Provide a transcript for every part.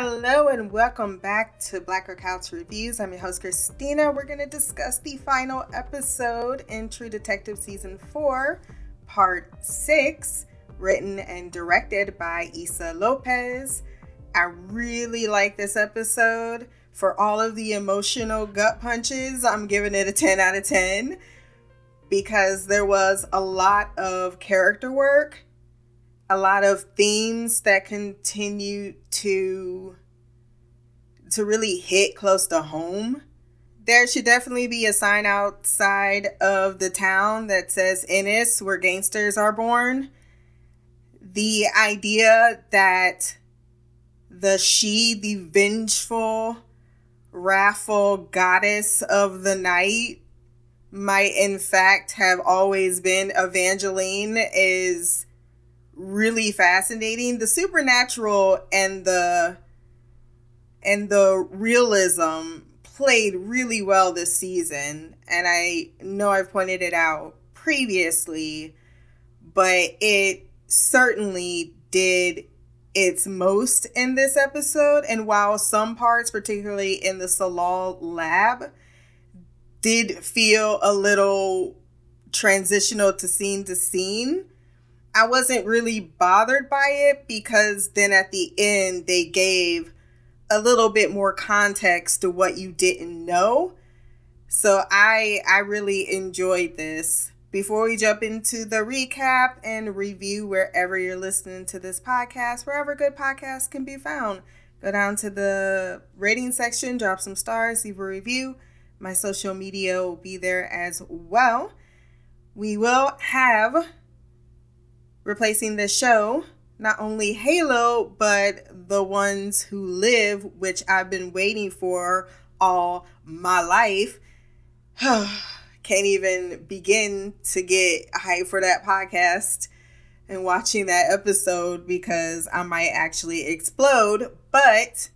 Hello and welcome back to Black Girl Couch Reviews. I'm your host Christina. We're going to discuss the final episode in True Detective Season 4, Part 6, written and directed by Issa Lopez. I really like this episode. For all of the emotional gut punches, I'm giving it a 10 out of 10 because there was a lot of character work a lot of themes that continue to to really hit close to home. There should definitely be a sign outside of the town that says Ennis, where gangsters are born. The idea that the she, the vengeful, wrathful goddess of the night, might in fact have always been Evangeline is really fascinating. The supernatural and the and the realism played really well this season, and I know I've pointed it out previously, but it certainly did its most in this episode. And while some parts, particularly in the Tsalal lab, did feel a little transitional to scene to scene, I wasn't really bothered by it because then at the end they gave a little bit more context to what you didn't know. So I I really enjoyed this. Before we jump into the recap and review wherever you're listening to this podcast, wherever good podcasts can be found, go down to the rating section, drop some stars, leave a review. My social media will be there as well. We will have replacing the show not only Halo, but the ones who live, which I've been waiting for all my life. Can't even begin to get hype for that podcast and watching that episode because I might actually explode. But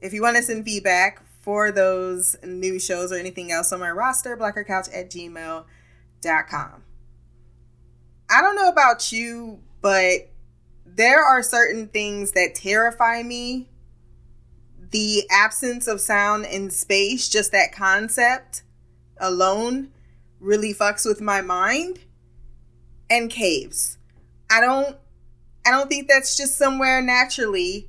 if you want to send feedback for those new shows or anything else on my roster, blackgirlcouch at gmail.com. I don't know about you, but there are certain things that terrify me. The absence of sound in space, just that concept alone, really fucks with my mind. And caves. I don't I don't think that's just somewhere naturally.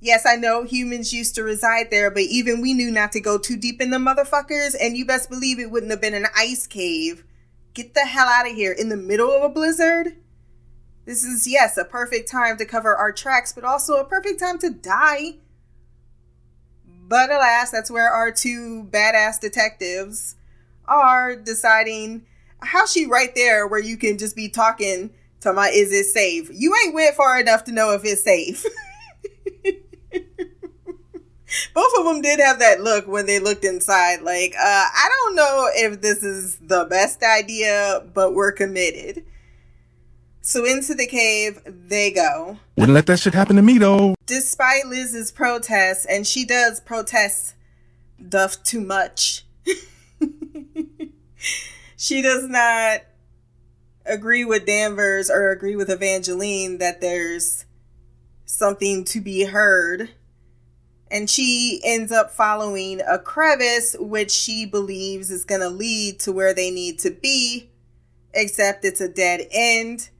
Yes, I know humans used to reside there, but even we knew not to go too deep in the motherfuckers, and you best believe it wouldn't have been an ice cave Get the hell out of here in the middle of a blizzard. This is, yes, a perfect time to cover our tracks, but also a perfect time to die. But alas, that's where our two badass detectives are deciding how she right there where you can just be talking to my is it safe? You ain't went far enough to know if it's safe. both of them did have that look when they looked inside like uh, i don't know if this is the best idea but we're committed. So into the cave they go. Wouldn't let that shit happen to me though. Despite liz's protests and she does protest duff too much. She does not agree with danvers or agree with evangeline that there's something to be heard and she ends up following a crevice which she believes is going to lead to where they need to be except it's a dead end.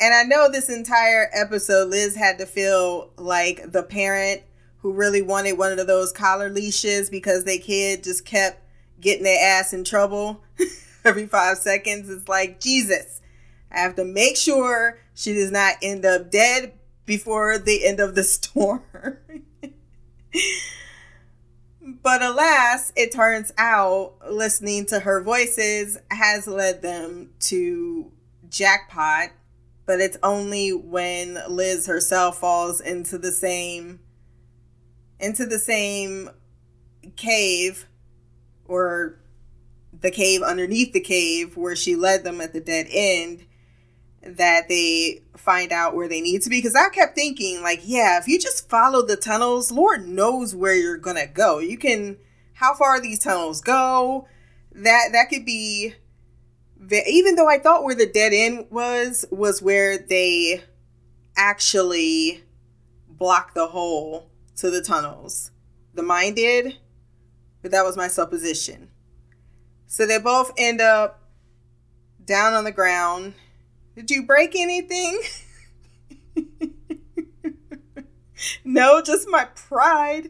And i know this entire episode liz had to feel like the parent who really wanted one of those collar leashes because their kid just kept getting their ass in trouble every five seconds. It's like jesus i have to make sure she does not end up dead before the end of the storm but alas, it turns out listening to her voices has led them to jackpot, but it's only when Liz herself falls into the same into the same cave or the cave underneath the cave where she led them at the dead end that they find out where they need to be because I kept thinking like yeah if you just follow the tunnels lord knows where you're gonna go you can how far these tunnels go that that could be even though I thought where the dead end was was where they actually block the hole to the tunnels. The mine did, but that was my supposition. So they both end up down on the ground. Did you break anything? no, just my pride.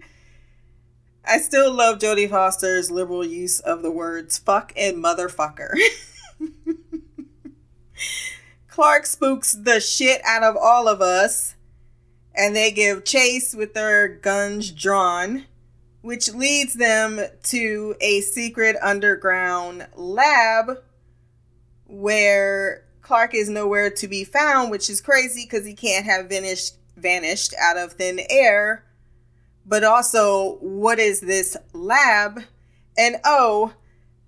I still love Jodie Foster's liberal use of the words fuck and motherfucker. Clark spooks the shit out of all of us, and they give chase with their guns drawn, which leads them to a secret underground lab where Clark is nowhere to be found, which is crazy because he can't have vanished vanished out of thin air. But also, what is this lab? And oh,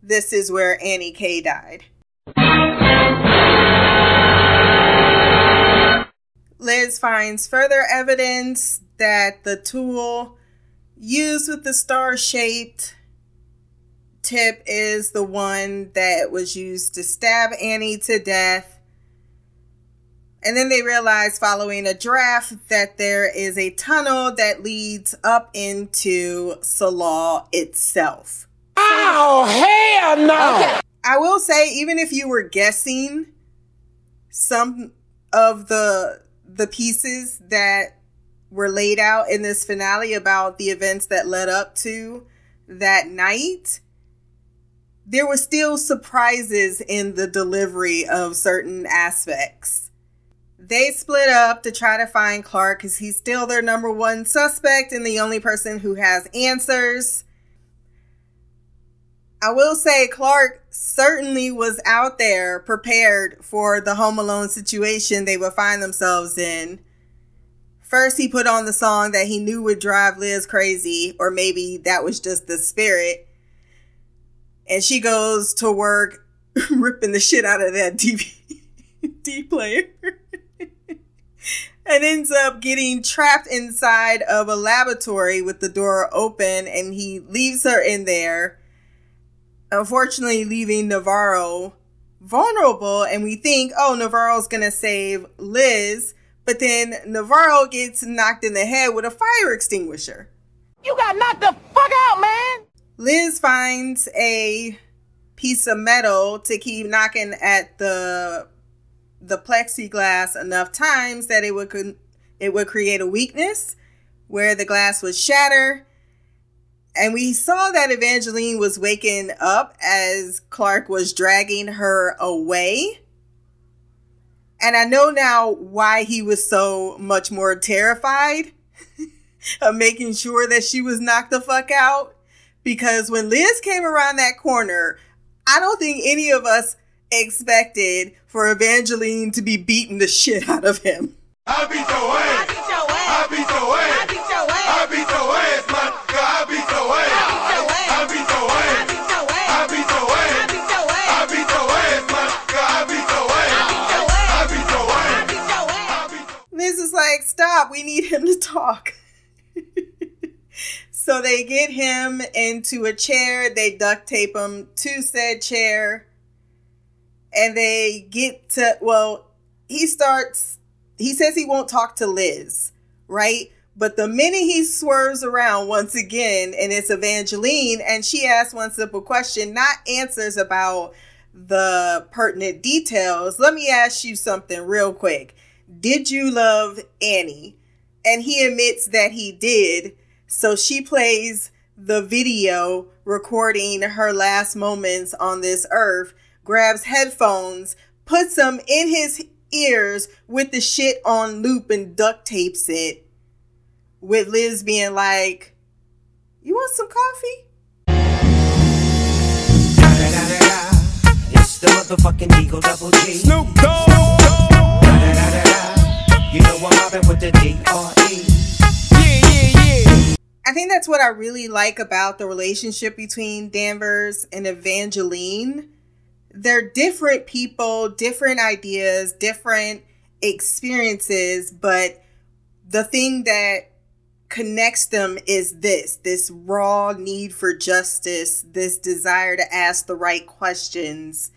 this is where Annie K died. Liz finds further evidence that the tool used with the star shaped tip is the one that was used to stab Annie to death. And then they realize, following a draft, that there is a tunnel that leads up into Tsalal itself. Oh, hell no! Okay. I will say, even if you were guessing some of the the pieces that were laid out in this finale about the events that led up to that night, there were still surprises in the delivery of certain aspects. They split up to try to find Clark because he's still their number one suspect and the only person who has answers. I will say Clark certainly was out there prepared for the home alone situation they would find themselves in. First, he put on the song that he knew would drive Liz crazy, or maybe that was just the spirit and she goes to work ripping the shit out of that DVD player. And ends up getting trapped inside of a laboratory with the door open and he leaves her in there unfortunately leaving navarro vulnerable. And we think oh navarro's gonna save liz. But then navarro gets knocked in the head with a fire extinguisher. You got knocked the fuck out man Liz finds a piece of metal to keep knocking at the the plexiglass enough times that it would it would create a weakness where the glass would shatter. And we saw that Evangeline was waking up as Clark was dragging her away. And I know now why he was so much more terrified of making sure that she was knocked the fuck out because when Liz came around that corner, I don't think any of us expected for Evangeline to be beating the shit out of him. I beat your ass. I beat your ass. I beat your ass. I beat your ass. I beat your ass, man. I beat your ass. I beat your ass. I beat your ass. Beat your man. I beat your ass. I beat your ass. I beat your ass. Liz is like, stop. We need him to talk. So they get him into a chair, they duct tape him to said chair, and they get to, well, he starts, he says he won't talk to Liz, right? But the minute he swerves around once again, and it's Evangeline, and she asks one simple question, not answers about the pertinent details. Let me ask you something real quick. Did you love Annie? And he admits that he did. So she plays the video recording her last moments on this earth, grabs headphones, puts them in his ears with the shit on loop and duct tapes it. With Liz being like, You want some coffee? It's the motherfucking Eagle Double G. Snoop Dogg. You know I'm mobbing with the D-R-E. I think that's what I really like about the relationship between Danvers and Evangeline. They're different people, different ideas, different experiences, but the thing that connects them is this this raw need for justice, this desire to ask the right questions.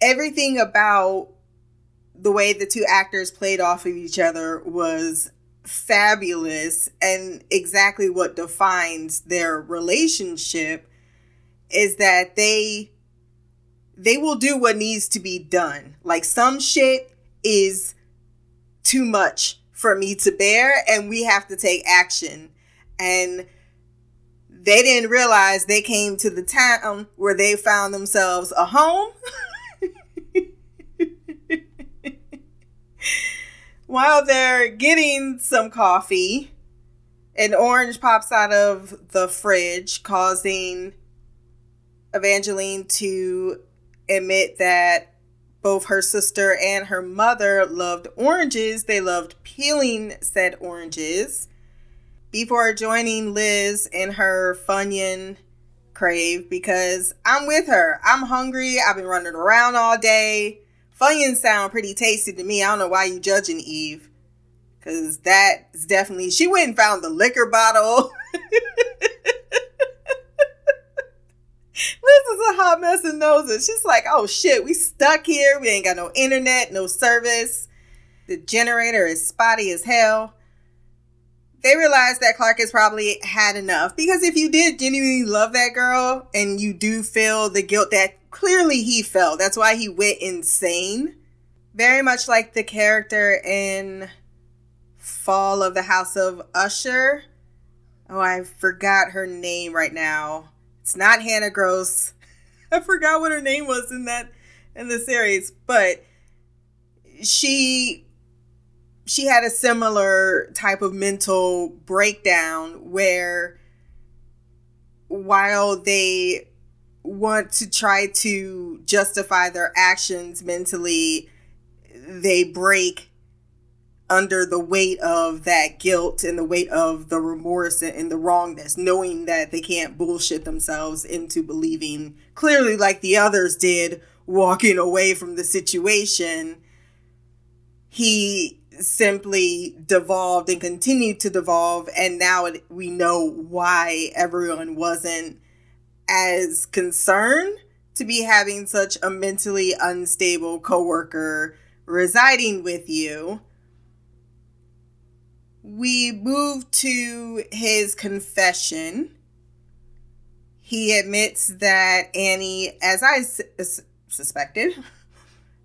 Everything about the way the two actors played off of each other was fabulous and exactly what defines their relationship is that they they will do what needs to be done. Like some shit is too much for me to bear and we have to take action. And they didn't realize they came to the town where they found themselves a home. While they're getting some coffee, an orange pops out of the fridge, causing Evangeline to admit that both her sister and her mother loved oranges. They loved peeling said oranges. Before joining Liz in her Funyun crave because I'm with her. I'm hungry. I've been running around all day. Funyuns sound pretty tasty to me. I don't know why you judging Eve. Cause that is definitely she went and found the liquor bottle. Liz is a hot mess and knows it. She's like, oh shit, we stuck here. We ain't got no internet, no service. The generator is spotty as hell. They realize that Clark has probably had enough because if you did genuinely love that girl and you do feel the guilt that clearly he fell. that's why he went insane. Very much like the character in Fall of the House of Usher. Oh, I forgot her name right now. It's not Hannah Gross. I forgot what her name was in that in the series, but she she had a similar type of mental breakdown where while they want to try to justify their actions mentally, they break under the weight of that guilt and the weight of the remorse and the wrongness, knowing that they can't bullshit themselves into believing clearly, like the others did, walking away from the situation. He simply devolved and continued to devolve, and now it, we know why everyone wasn't as concerned to be having such a mentally unstable coworker residing with you we move to his confession. He admits that Annie, as I su- suspected,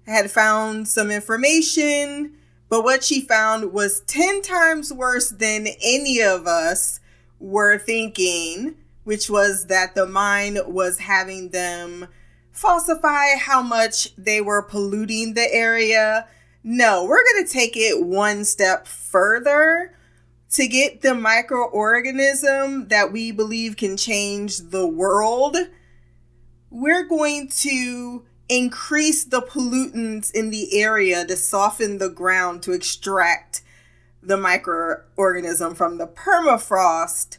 had found some information, but what she found was 10 times worse than any of us were thinking, which was that the mine was having them falsify how much they were polluting the area no, we're going to take it one step further to get the microorganism that we believe can change the world. We're going to increase the pollutants in the area to soften the ground to extract the microorganism from the permafrost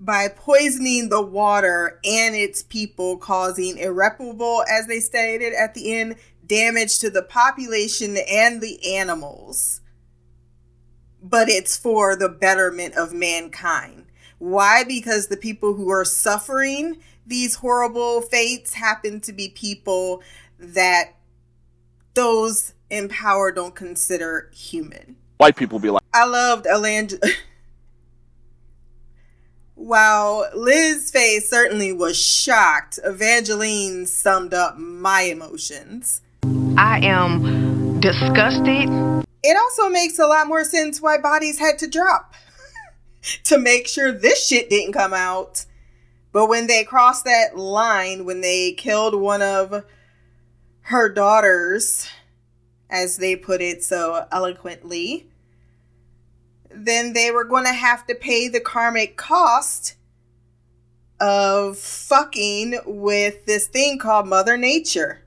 by poisoning the water and its people, causing irreparable, as they stated at the end, damage to the population and the animals, but it's for the betterment of mankind. Why? Because the people who are suffering these horrible fates happen to be people that those in power don't consider human. White people be like, I loved Elang. While Liz's face certainly was shocked, Evangeline summed up my emotions. I am disgusted. It also makes a lot more sense why bodies had to drop to make sure this shit didn't come out. But when they crossed that line, when they killed one of her daughters, as they put it so eloquently, then they were going to have to pay the karmic cost of fucking with this thing called Mother Nature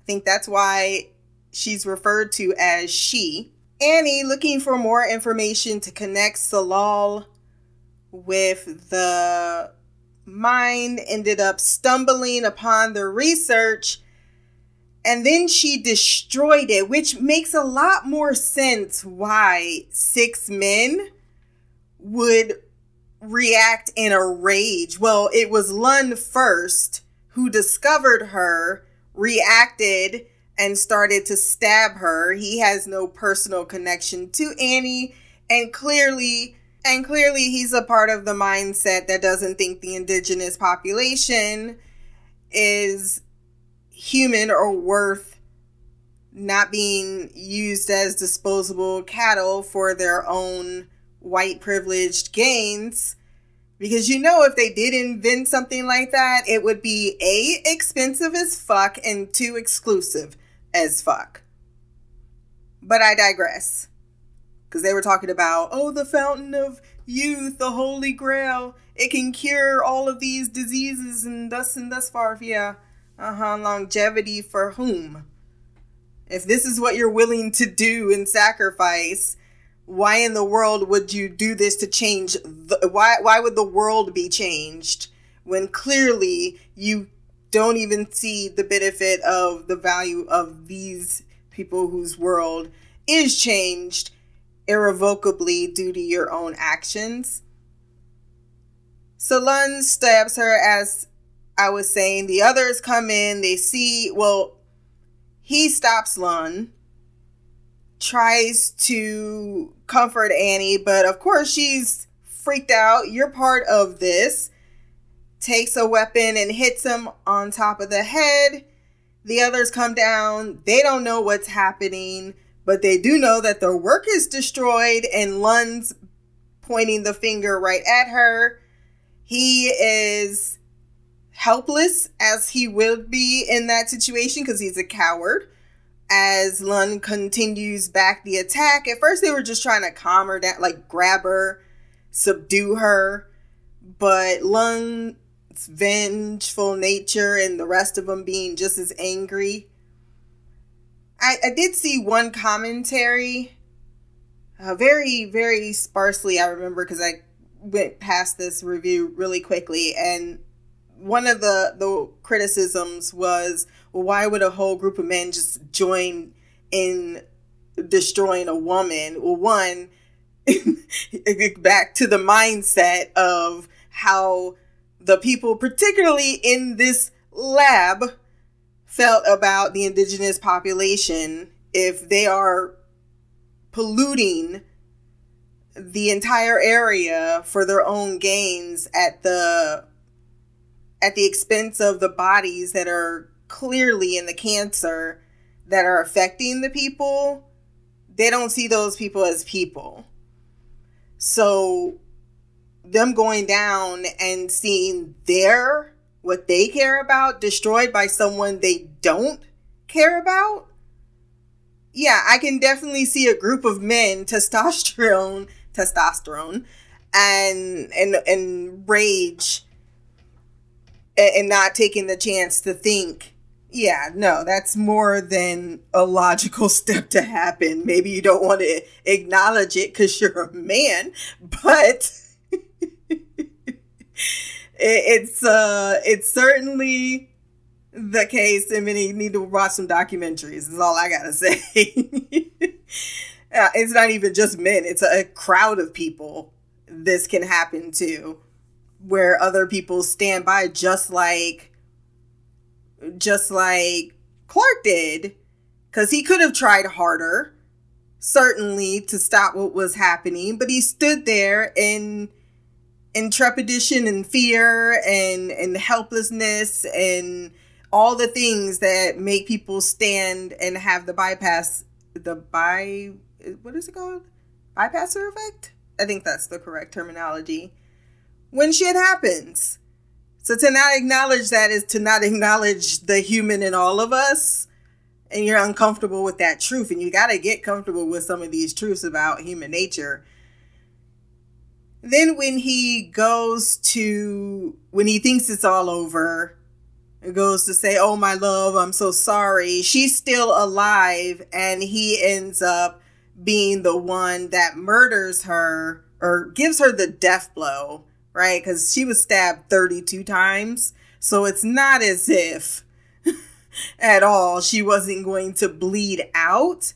I think that's why she's referred to as she. Annie, looking for more information to connect Tsalal with the mind, ended up stumbling upon the research and then she destroyed it, which makes a lot more sense why six men would react in a rage. Well, it was Lund first who discovered her reacted and started to stab her. He has no personal connection to Annie And clearly, and clearly he's a part of the mindset that doesn't think the indigenous population is human or worth not being used as disposable cattle for their own white privileged gains. Because you know, if they did invent something like that, it would be A, expensive as fuck, and two, exclusive as fuck. But I digress. Because they were talking about, oh, the fountain of youth, the holy grail. It can cure all of these diseases and thus and thus far. Yeah. Uh huh. Longevity for whom? If this is what you're willing to do and sacrifice, why in the world would you do this to change? The, why, why would the world be changed when clearly you don't even see the benefit of the value of these people whose world is changed irrevocably due to your own actions. So Lund stabs her as I was saying. The others come in, they see, well, he stops Lund, tries to comfort Annie, but of course she's freaked out. You're part of this. Takes a weapon and hits him on top of the head. The others come down. They don't know what's happening but they do know that their work is destroyed and Lund's pointing the finger right at her. He is helpless as he would be in that situation because he's a coward. As Lund continues back the attack, at first they were just trying to calm her down, like grab her, subdue her. But Lund's vengeful nature and the rest of them being just as angry I, I did see one commentary, uh, very, very sparsely, I remember, because I went past this review really quickly. And one of the, the criticisms was, well, why would a whole group of men just join in destroying a woman? Well, one, back to the mindset of how the people, particularly in this lab, felt about the indigenous population if they are polluting the entire area for their own gains at the at the expense of the bodies that are clearly in the cancer that are affecting the people they don't see those people as people. So them going down and seeing their what they care about destroyed by someone they don't care about, yeah, I can definitely see a group of men, testosterone, testosterone, and and and rage, and, not taking the chance to think. Yeah, no, that's more than a logical step to happen. Maybe you don't want to acknowledge it because you're a man, but it's uh it's certainly the case and many need to watch some documentaries is all i gotta say uh, it's not even just men it's a crowd of people this can happen to where other people stand by just like just like clark did because he could have tried harder certainly to stop what was happening but he stood there and in trepidation and fear and and helplessness and all the things that make people stand and have the bypass the by what is it called? Bypasser effect? I think that's the correct terminology when shit happens. So to not acknowledge that is to not acknowledge the human in all of us and you're uncomfortable with that truth and you got to get comfortable with some of these truths about human nature. Then when he goes to when he thinks it's all over, it goes to say, "Oh my love, I'm so sorry." She's still alive and he ends up being the one that murders her or gives her the death blow, right? Cuz she was stabbed 32 times. So it's not as if at all she wasn't going to bleed out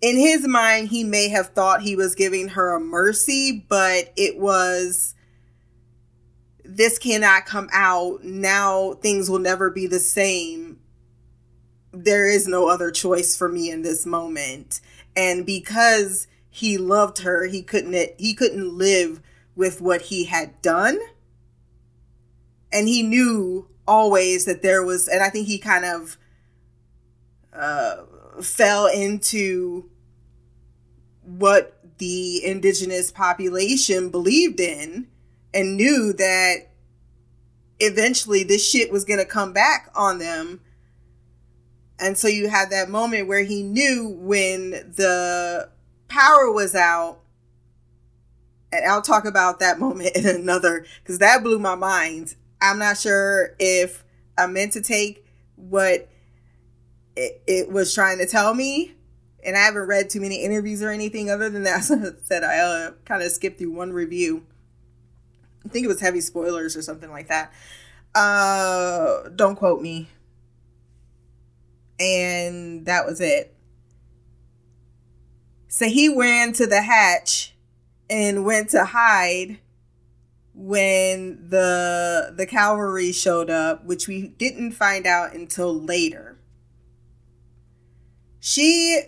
in his mind, he may have thought he was giving her a mercy, but it was this cannot come out. Now things will never be the same. There is no other choice for me in this moment. And because he loved her, he couldn't he couldn't live with what he had done. And he knew always that there was and I think he kind of uh fell into what the indigenous population believed in and knew that eventually this shit was going to come back on them. And so you had that moment where he knew when the power was out. And I'll talk about that moment in another because that blew my mind. I'm not sure if I meant to take what it, it was trying to tell me and I haven't read too many interviews or anything other than that. So said I uh, kind of skipped through one review. I think it was heavy spoilers or something like that. Uh, don't quote me. And that was it. So he ran to the hatch and went to hide when the the cavalry showed up, which we didn't find out until later. She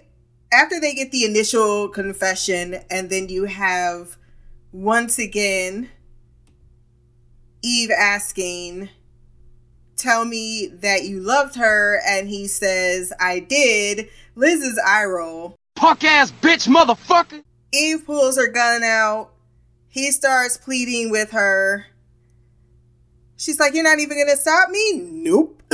after they get the initial confession and then you have once again Eve asking tell me that you loved her and he says I did Liz's eye roll Punk ass bitch motherfucker. Eve pulls her gun out. He starts pleading with her. She's like you're not even gonna stop me? Nope.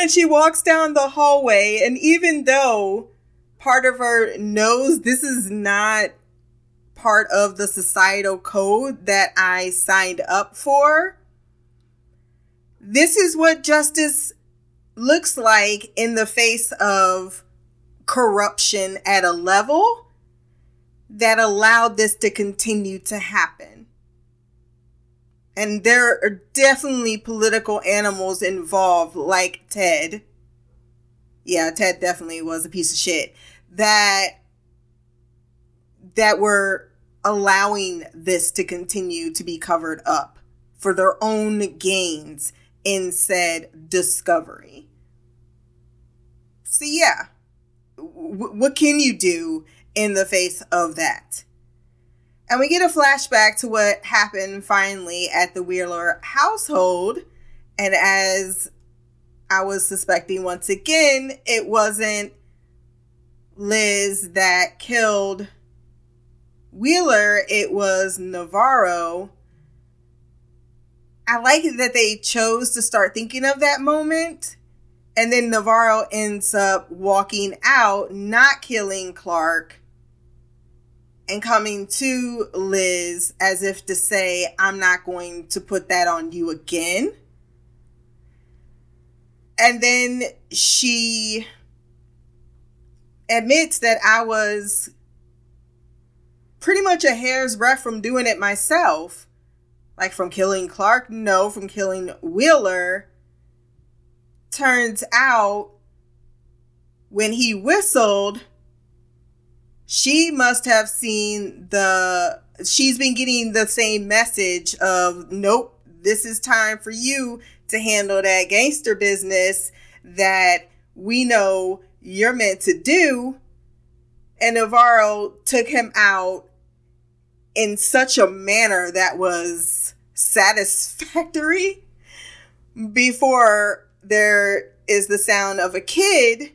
And she walks down the hallway and even though part of her knows this is not part of the societal code that I signed up for this is what justice looks like in the face of corruption at a level that allowed this to continue to happen and there are definitely political animals involved, like Ted. Yeah, Ted definitely was a piece of shit. That that were allowing this to continue to be covered up for their own gains in said discovery. So yeah, what can you do in the face of that? And we get a flashback to what happened finally at the Wheeler household. And as I was suspecting once again, it wasn't Liz that killed Wheeler, it was Navarro. I like that they chose to start thinking of that moment. And then Navarro ends up walking out, not killing Clark and coming to Liz as if to say, I'm not going to put that on you again. And then she admits that I was pretty much a hair's breadth from doing it myself. Like from killing Clark, no, from killing Wheeler. Turns out when he whistled, she must have seen the she's been getting the same message of nope this is time for you to handle that gangster business that we know you're meant to do. And navarro took him out in such a manner that was satisfactory before there is the sound of a kid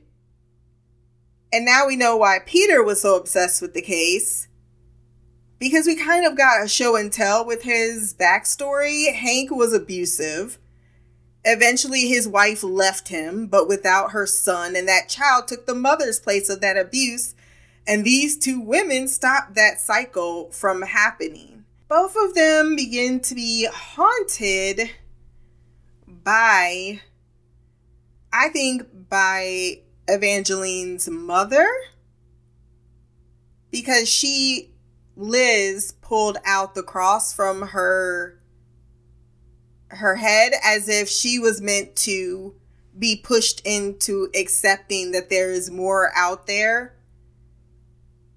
and now we know why Peter was so obsessed with the case. Because we kind of got a show and tell with his backstory. Hank was abusive. Eventually, his wife left him, but without her son, and that child took the mother's place of that abuse. And these two women stopped that cycle from happening. Both of them begin to be haunted by, I think, by Evangeline's mother because she, Liz, pulled out the cross from her her head as if she was meant to be pushed into accepting that there is more out there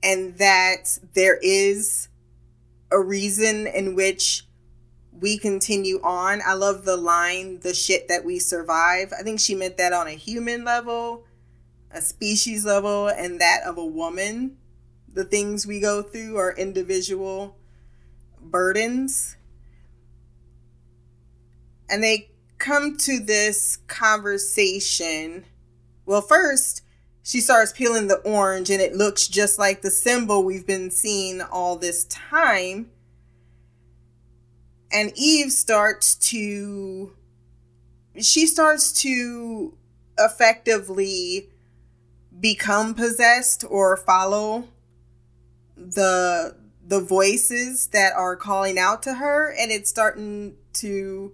and that there is a reason in which we continue on. I love the line, the shit that we survive. I think she meant that on a human level a species level and that of a woman. The things we go through are individual burdens. And they come to this conversation. Well, first, she starts peeling the orange and it looks just like the symbol we've been seeing all this time. And Eve starts to she starts to effectively become possessed or follow the the voices that are calling out to her. And it's starting to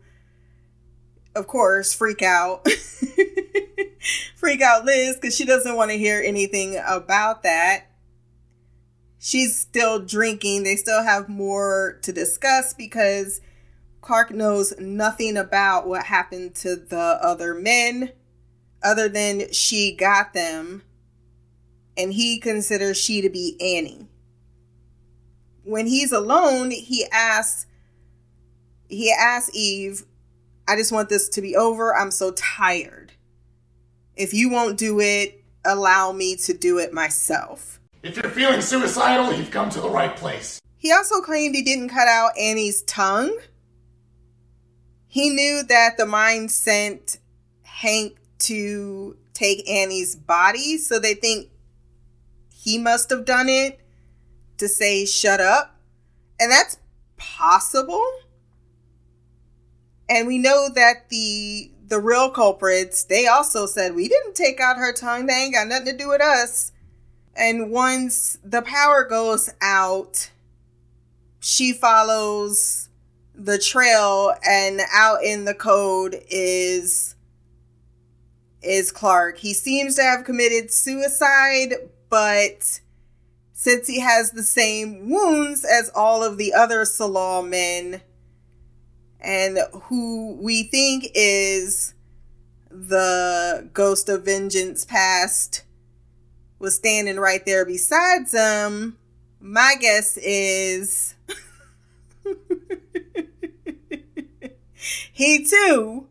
of course freak out freak out Liz cuz she doesn't want to hear anything about that. She's still drinking. They still have more to discuss because Clark knows nothing about what happened to the other men other than she got them and he considers she to be Annie. When he's alone, he asks he asks Eve, I just want this to be over. I'm so tired. If you won't do it, allow me to do it myself. If you're feeling suicidal, you've come to the right place. He also claimed he didn't cut out Annie's tongue. He knew that the mind sent Hank to take Annie's body, so they think he must have done it to say shut up. And that's possible. And we know that the the real culprits, they also said we didn't take out her tongue. They ain't got nothing to do with us. And once the power goes out, she follows the trail and out in the code is is Clark. He seems to have committed suicide, but since he has the same wounds as all of the other Tsalal men, and who we think is the ghost of vengeance past was standing right there besides him, my guess is he too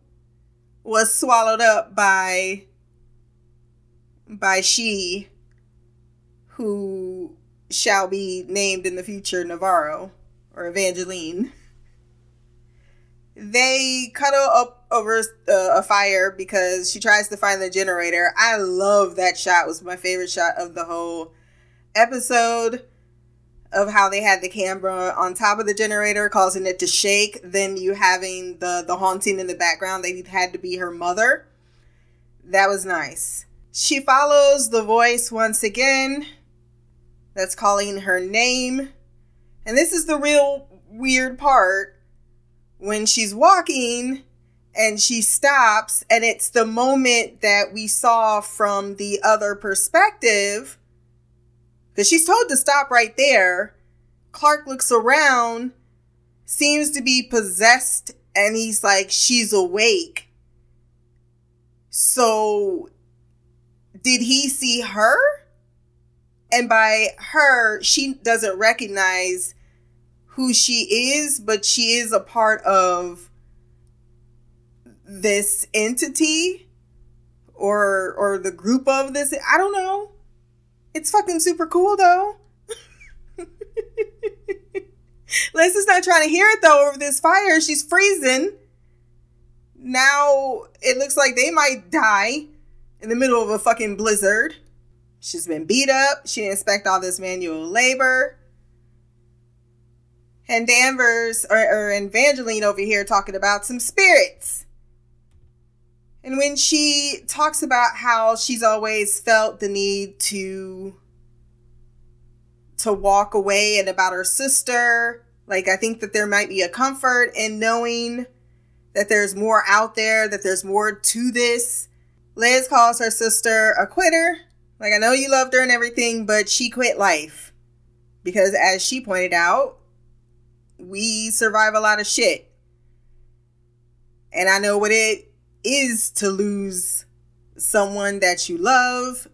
was swallowed up by by she who shall be named in the future Navarro or Evangeline. They cuddle up over uh, a fire because she tries to find the generator. I love that shot. It was my favorite shot of the whole episode of how they had the camera on top of the generator causing it to shake then you having the the haunting in the background they had to be her mother. That was nice. She follows the voice once again. That's calling her name. And this is the real weird part. When she's walking and she stops and it's the moment that we saw from the other perspective because she's told to stop right there. Clark looks around, seems to be possessed, and he's like, she's awake. So, did he see her? And by her, she doesn't recognize who she is, but she is a part of this entity or or the group of this I don't know. It's fucking super cool though. Is not trying to hear it though over this fire. She's freezing. Now it looks like they might die in the middle of a fucking blizzard. She's been beat up. She didn't expect all this manual labor. And Danvers or, or Evangeline over here talking about some spirits. And when she talks about how she's always felt the need to to walk away and about her sister, like I think that there might be a comfort in knowing that there's more out there, that there's more to this. Liz calls her sister a quitter. Like I know you loved her and everything, but she quit life. Because as she pointed out, we survive a lot of shit. And I know what it is to lose someone that you love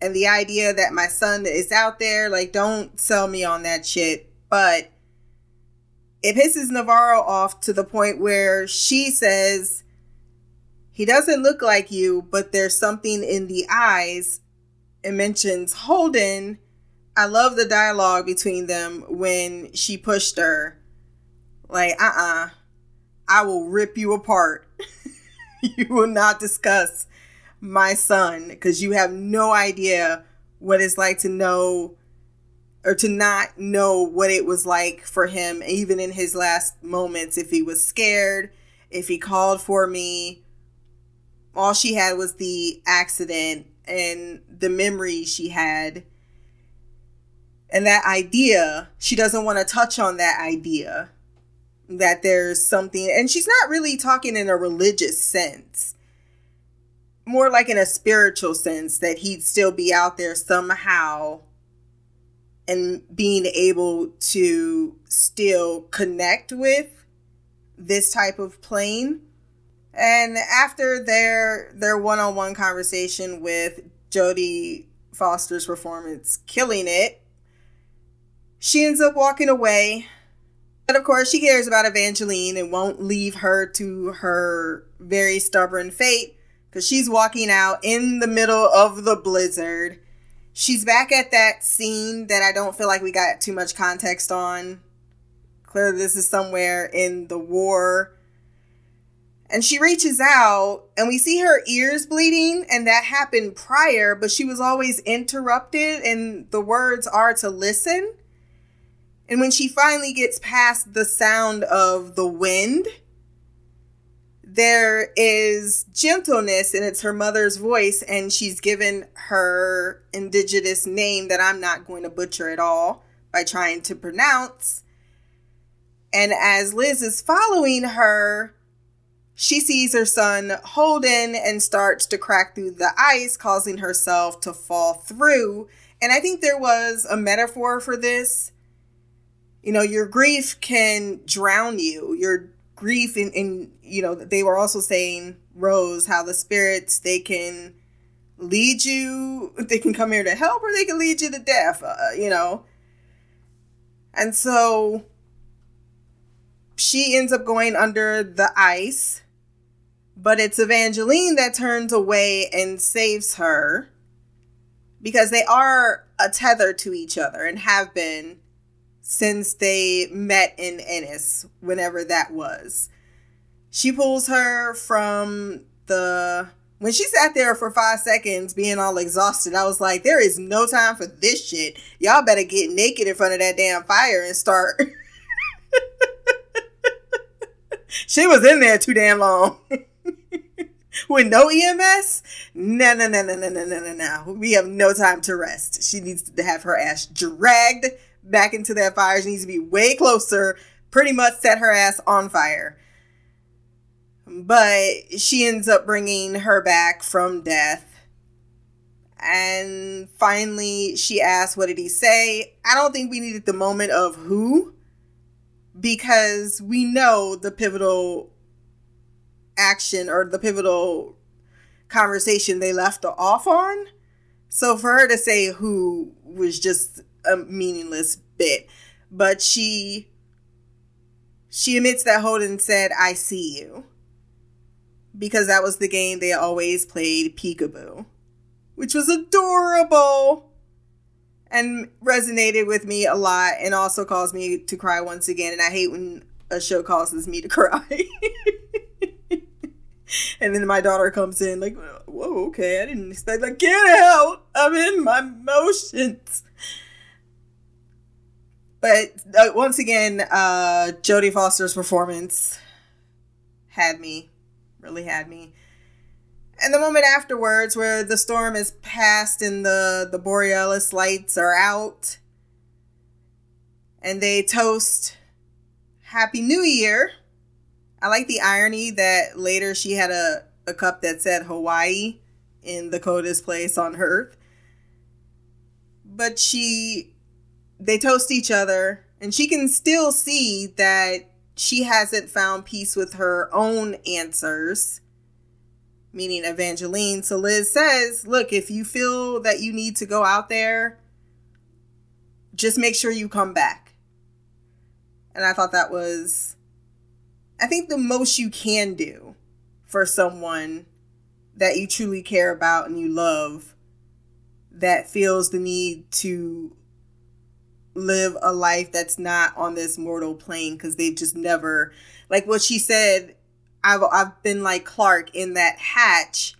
and the idea that my son is out there like don't sell me on that shit but it pisses navarro off to the point where she says He doesn't look like you, but there's something in the eyes. It mentions Holden. I love the dialogue between them when she pushed her. Like, uh uh-uh. uh I will rip you apart. you will not discuss my son because you have no idea what it's like to know or to not know what it was like for him, even in his last moments. If he was scared, if he called for me, all she had was the accident and the memory she had. And that idea, she doesn't want to touch on that idea that there's something, and she's not really talking in a religious sense, more like in a spiritual sense that he'd still be out there somehow and being able to still connect with this type of plane. And after their their one-on-one conversation with Jodie Foster's performance killing it, she ends up walking away but of course, she cares about Evangeline and won't leave her to her very stubborn fate because she's walking out in the middle of the blizzard. She's back at that scene that I don't feel like we got too much context on. Clearly, this is somewhere in the war. And she reaches out, and we see her ears bleeding, and that happened prior, but she was always interrupted, and the words are to listen. And when she finally gets past the sound of the wind, there is gentleness and it's her mother's voice and she's given her indigenous name that I'm not going to butcher at all by trying to pronounce. And as Liz is following her, she sees her son Holden and starts to crack through the ice, causing herself to fall through. And I think there was a metaphor for this you know, your grief can drown you. Your grief in, in you know, they were also saying, Rose, how the spirits, they can lead you, they can come here to help or they can lead you to death, uh, you know. And so she ends up going under the ice, but it's Evangeline that turns away and saves her because they are a tether to each other and have been since they met in Ennis, whenever that was. She pulls her from the. When she sat there for five seconds being all exhausted, I was like, there is no time for this shit. Y'all better get naked in front of that damn fire and start. she was in there too damn long. With no EMS? No, no, no, no, no, no, no, no. We have no time to rest. She needs to have her ass dragged back into that fire. She needs to be way closer, pretty much set her ass on fire. But she ends up bringing her back from death. And finally, she asks, What did he say? I don't think we needed the moment of who, because we know the pivotal action or the pivotal conversation they left off on. So for her to say who was just a meaningless bit. But she she admits that Holden said, I see you. Because that was the game they always played peekaboo. Which was adorable and resonated with me a lot and also caused me to cry once again. And I hate when a show causes me to cry. and then my daughter comes in like, whoa, okay, I didn't expect like get out. I'm in my emotions. But uh, once again, uh, Jodie Foster's performance had me, really had me. And the moment afterwards, where the storm is past and the the borealis lights are out, and they toast Happy New Year. I like the irony that later she had a, a cup that said Hawaii in the coldest place on earth. But she they toast each other and she can still see that she hasn't found peace with her own answers meaning evangeline. So liz says look if you feel that you need to go out there just make sure you come back. And i thought that was i think the most you can do for someone that you truly care about and you love that feels the need to live a life that's not on this mortal plane because they've just never like what she said I've I've been like Clark in that hatch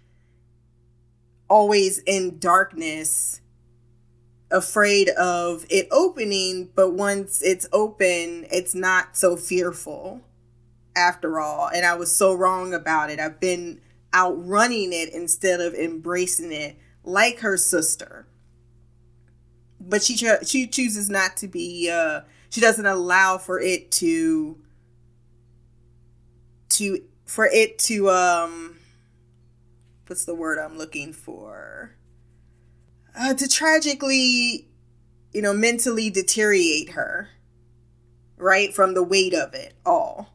always in darkness afraid of it opening but once it's open it's not so fearful after all. And I was so wrong about it. I've been outrunning it instead of embracing it like her sister but she cho- she chooses not to be uh she doesn't allow for it to to for it to um what's the word I'm looking for? Uh, to tragically you know mentally deteriorate her right from the weight of it all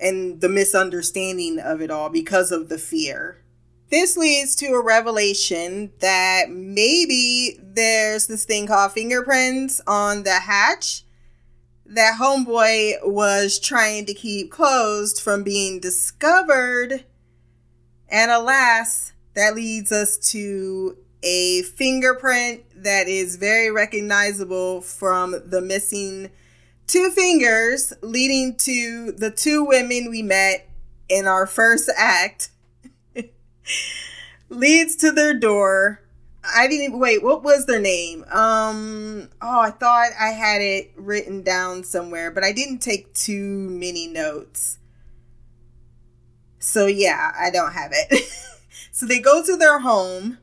and the misunderstanding of it all because of the fear this leads to a revelation that maybe there's this thing called fingerprints on the hatch that Homeboy was trying to keep closed from being discovered. And alas, that leads us to a fingerprint that is very recognizable from the missing two fingers, leading to the two women we met in our first act leads to their door. I didn't even wait. What was their name? Um. Oh, I thought I had it written down somewhere, but I didn't take too many notes. So yeah, I don't have it. so they go to their home,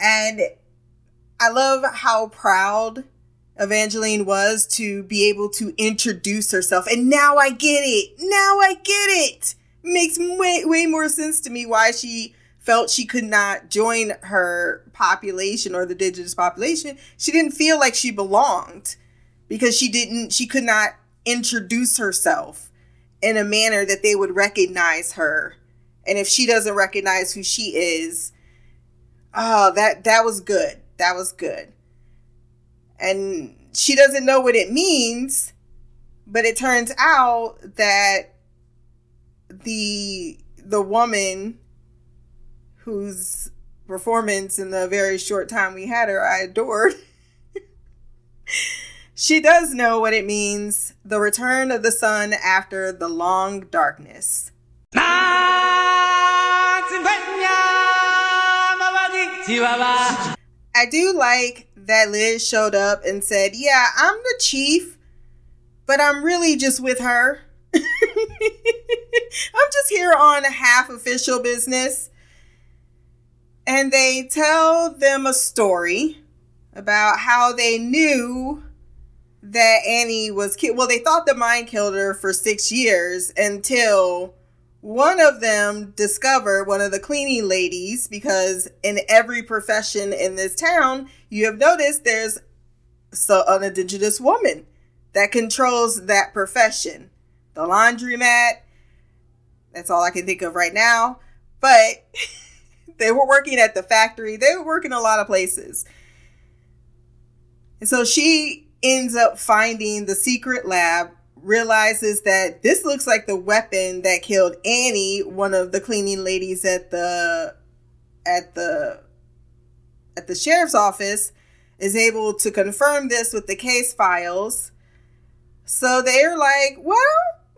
and I love how proud Evangeline was to be able to introduce herself. And now I get it. Now I get it makes way, way more sense to me why she felt she could not join her population or the indigenous population. She didn't feel like she belonged because she didn't, she could not introduce herself in a manner that they would recognize her. And if she doesn't recognize who she is, oh, that that was good. That was good. And she doesn't know what it means, but it turns out that the the woman whose performance in the very short time we had her I adored. she does know what it means the return of the sun after the long darkness. I do like that Liz showed up and said, Yeah, I'm the chief, but I'm really just with her. I'm just here on half official business. And they tell them a story about how they knew that Annie was killed. Well, they thought the mine killed her for six years until one of them discovered one of the cleaning ladies, because in every profession in this town, you have noticed there's so an indigenous woman that controls that profession. The laundromat, that's all I can think of right now. But they were working at the factory, they were working a lot of places. And so she ends up finding the secret lab, realizes that this looks like the weapon that killed Annie, one of the cleaning ladies at the at the at the sheriff's office, is able to confirm this with the case files. So they're like, well,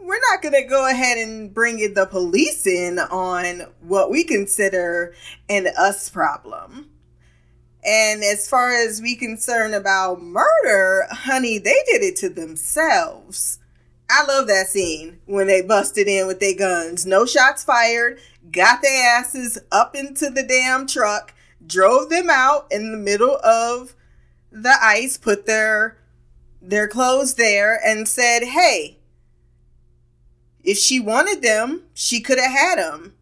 we're not going to go ahead and bring the police in on what we consider an us problem. And as far as we concern about murder, honey, they did it to themselves. I love that scene when they busted in with their guns. No shots fired, got their asses up into the damn truck, drove them out in the middle of the ice, put their their clothes there and said, "Hey, if she wanted them, she could have had them.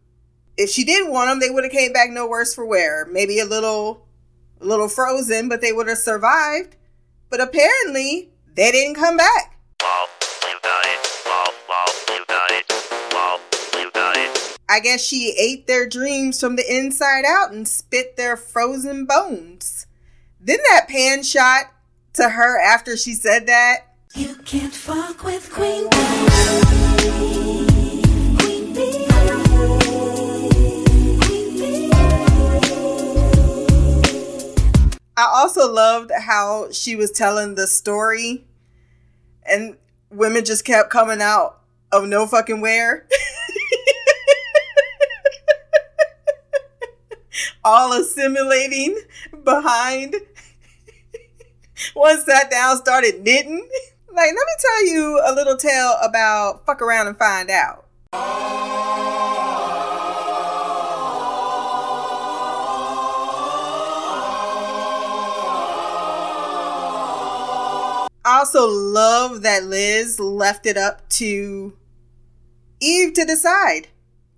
If she didn't want them, they would have came back no worse for wear. Maybe a little, a little frozen, but they would have survived. But apparently, they didn't come back. I guess she ate their dreams from the inside out and spit their frozen bones. Then that pan shot to her after she said that. You can't fuck with Queen I also loved how she was telling the story and women just kept coming out of no fucking where. All assimilating behind. One sat down, started knitting. Like, let me tell you a little tale about fuck around and find out. I also love that Liz left it up to Eve to decide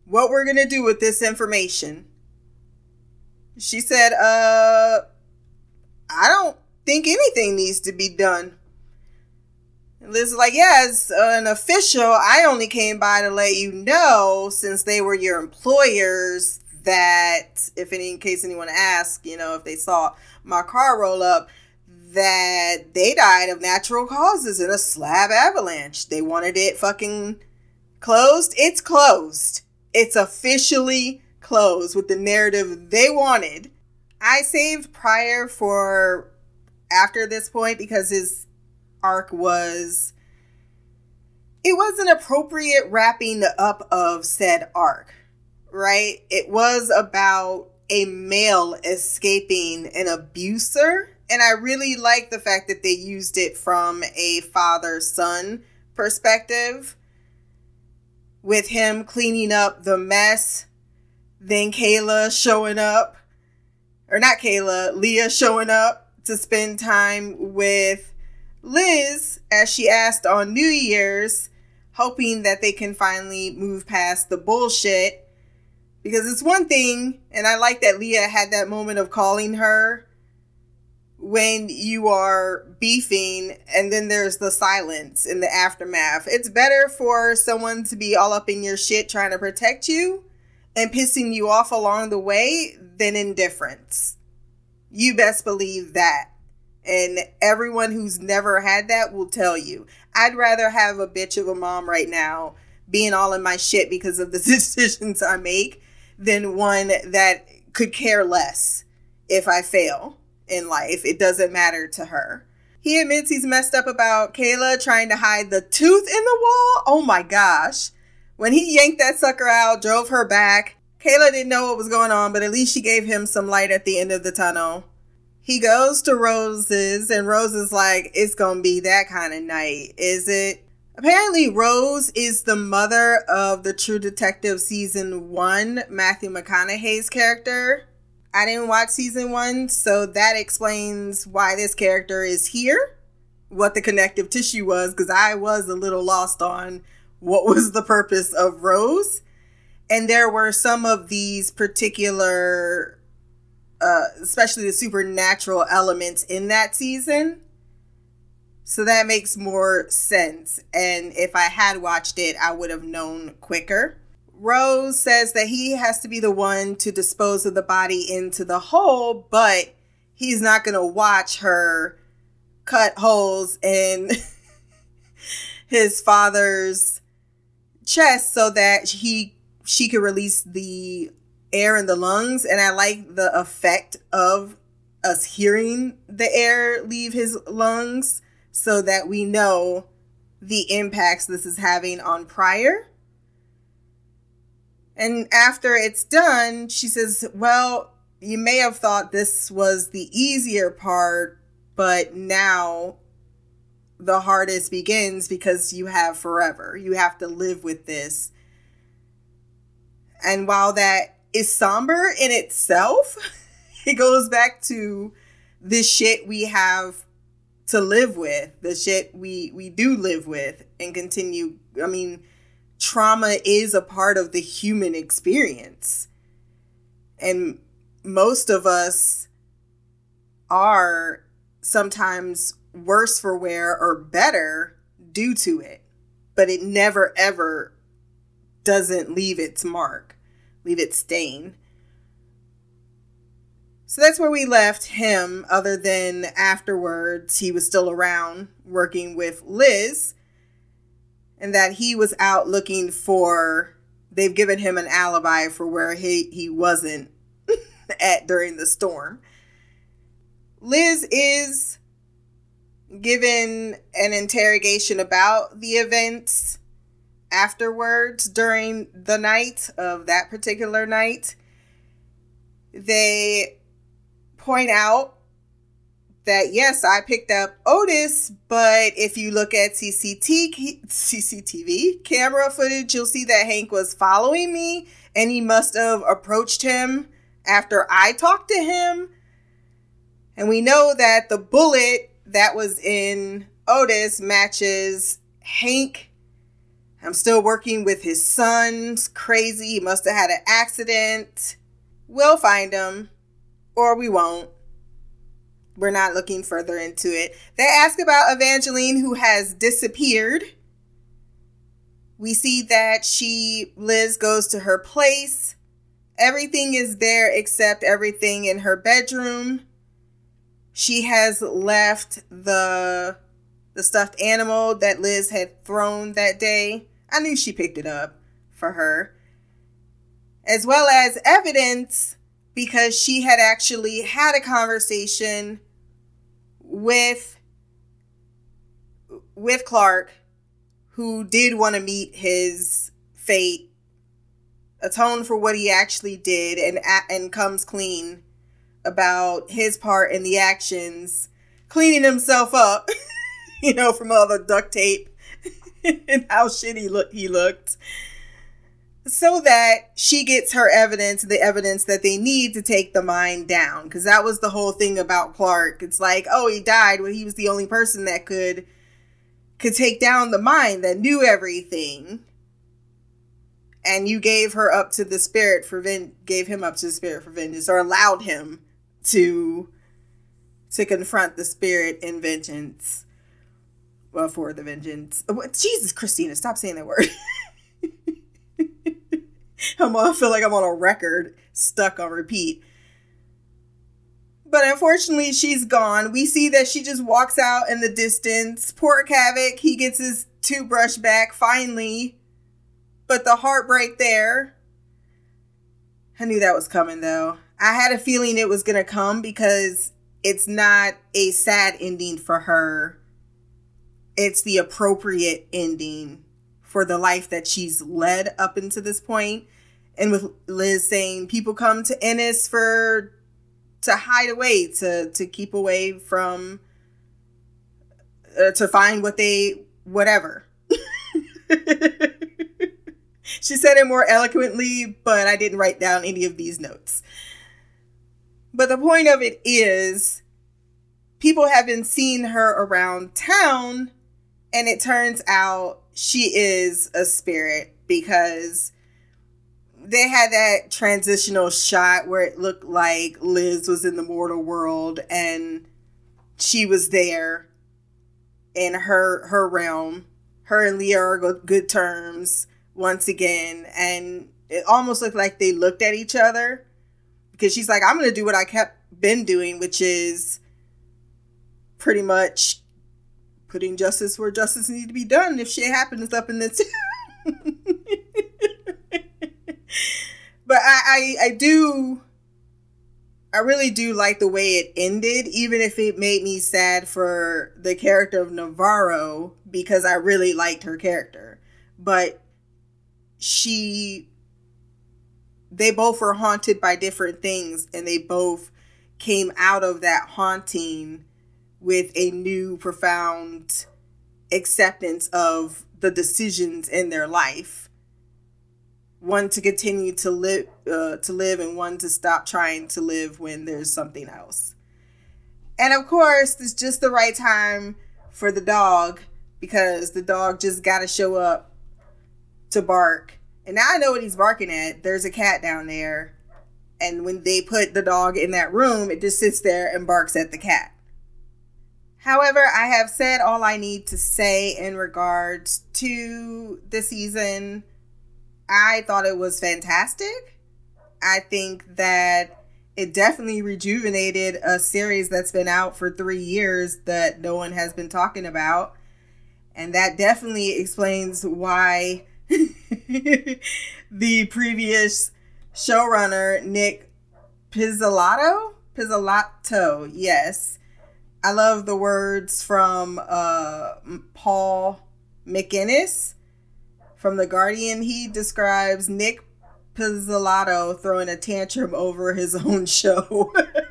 what we're going to do with this information. She said, uh, I don't think anything needs to be done. Liz is like, yeah, as an official, I only came by to let you know, since they were your employers, that if any, in case anyone asked, you know, if they saw my car roll up, that they died of natural causes in a slab avalanche. They wanted it fucking closed. It's closed. It's officially closed with the narrative they wanted. I saved Prior for after this point because his arc was it was an appropriate wrapping up of said arc, right? It was about a male escaping an abuser and I really like the fact that they used it from a father son perspective with him cleaning up the mess, then Kayla showing up, or not Kayla, Leah showing up to spend time with Liz as she asked on New Year's, hoping that they can finally move past the bullshit. Because it's one thing, and I like that Leah had that moment of calling her when you are beefing and then there's the silence in the aftermath. It's better for someone to be all up in your shit trying to protect you and pissing you off along the way than indifference. You best believe that. And everyone who's never had that will tell you. I'd rather have a bitch of a mom right now being all in my shit because of the decisions I make than one that could care less if I fail in life. It doesn't matter to her. He admits he's messed up about Kayla trying to hide the tooth in the wall. Oh my gosh. When he yanked that sucker out, drove her back, Kayla didn't know what was going on, but at least she gave him some light at the end of the tunnel. He goes to Rose's, and Rose is like, It's gonna be that kind of night, is it? Apparently, Rose is the mother of the True Detective season one, Matthew McConaughey's character. I didn't watch season one, so that explains why this character is here, what the connective tissue was, because I was a little lost on what was the purpose of Rose. And there were some of these particular, uh, especially the supernatural elements in that season. So that makes more sense. And if I had watched it, I would have known quicker. Rose says that he has to be the one to dispose of the body into the hole, but he's not going to watch her cut holes in his father's chest so that he she could release the air in the lungs and I like the effect of us hearing the air leave his lungs so that we know the impacts this is having on Prior and after it's done, she says, Well, you may have thought this was the easier part, but now the hardest begins because you have forever. You have to live with this. And while that is somber in itself, it goes back to the shit we have to live with, the shit we we do live with and continue. I mean, trauma is a part of the human experience. And most of us are sometimes worse for wear or better due to it. But it never ever doesn't leave its mark, leave its stain. So that's where we left him, other than afterwards, he was still around working with Liz and that he was out looking for they've given him an alibi for where he he wasn't at during the storm Liz is given an interrogation about the events afterwards during the night of that particular night. They point out that yes, I picked up Otis, but if you look at CCT, CCTV camera footage, you'll see that Hank was following me and he must have approached him after I talked to him. And we know that the bullet that was in Otis matches Hank. I'm still working with his sons. Crazy. He must have had an accident. We'll find him, or we won't. We're not looking further into it. They ask about Evangeline, who has disappeared. We see that she, Liz, goes to her place. Everything is there except everything in her bedroom. She has left the the stuffed animal that Liz had thrown that day. I knew she picked it up for her. As well as evidence because she had actually had a conversation with with Clark who did want to meet his fate, atone for what he actually did and and comes clean about his part in the actions, cleaning himself up, you know, from all the duct tape and how shitty look he looked. So that she gets her evidence, the evidence that they need to take the mind down. Because that was the whole thing about Clark. It's like, oh, he died when he was the only person that could could take down the mind that knew everything and you gave her up to the spirit for ven- gave him up to the spirit for vengeance or allowed him to to confront the spirit in vengeance well for the vengeance oh, jesus christina stop saying that word I'm, i feel like i'm on a record stuck on repeat but unfortunately, she's gone. We see that she just walks out in the distance. Poor Havoc, he gets his toothbrush back finally. But the heartbreak there. I knew that was coming though. I had a feeling it was going to come because it's not a sad ending for her. It's the appropriate ending for the life that she's led up into this point. And with Liz saying people come to Ennis for to hide away to to keep away from uh, to find what they whatever she said it more eloquently but i didn't write down any of these notes but the point of it is people have been seeing her around town and it turns out she is a spirit because they had that transitional shot where it looked like Liz was in the mortal world and she was there in her her realm. Her and Leah are good terms once again, and it almost looked like they looked at each other because she's like, "I'm gonna do what I kept been doing, which is pretty much putting justice where justice needs to be done if shit happens up in this." but I, I I do I really do like the way it ended, even if it made me sad for the character of Navarro because I really liked her character. But she they both were haunted by different things and they both came out of that haunting with a new profound acceptance of the decisions in their life. One to continue to live uh, to live and one to stop trying to live when there's something else. And of course it's just the right time for the dog because the dog just got to show up to bark. And now i know what he's barking at. There's a cat down there. And when they put the dog in that room it just sits there and barks at the cat However, I have said all I need to say in regards to the season I thought it was fantastic. I think that it definitely rejuvenated a series that's been out for three years that no one has been talking about. And that definitely explains why the previous showrunner, Nic Pizzolatto, Pizzolatto, yes. I love the words from uh, Paul MacInnes from The Guardian. He describes Nic Pizzolatto throwing a tantrum over his own show. because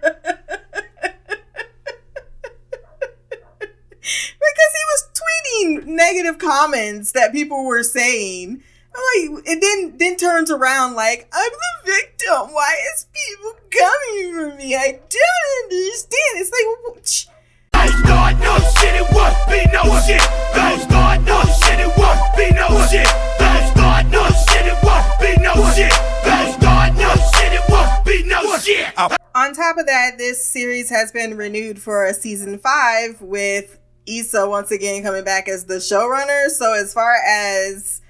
he was tweeting negative comments that people were saying. I'm like, it then then turns around like I'm the victim. Why is people coming for me? I don't understand. It's like. Sh- They shit, it was be no shit. They start no shit, it was be no shit. They start no shit, it was be no shit. They start no shit, it was be no shit. On top of that, this series has been renewed for a season five with Issa once again coming back as the showrunner. So as far as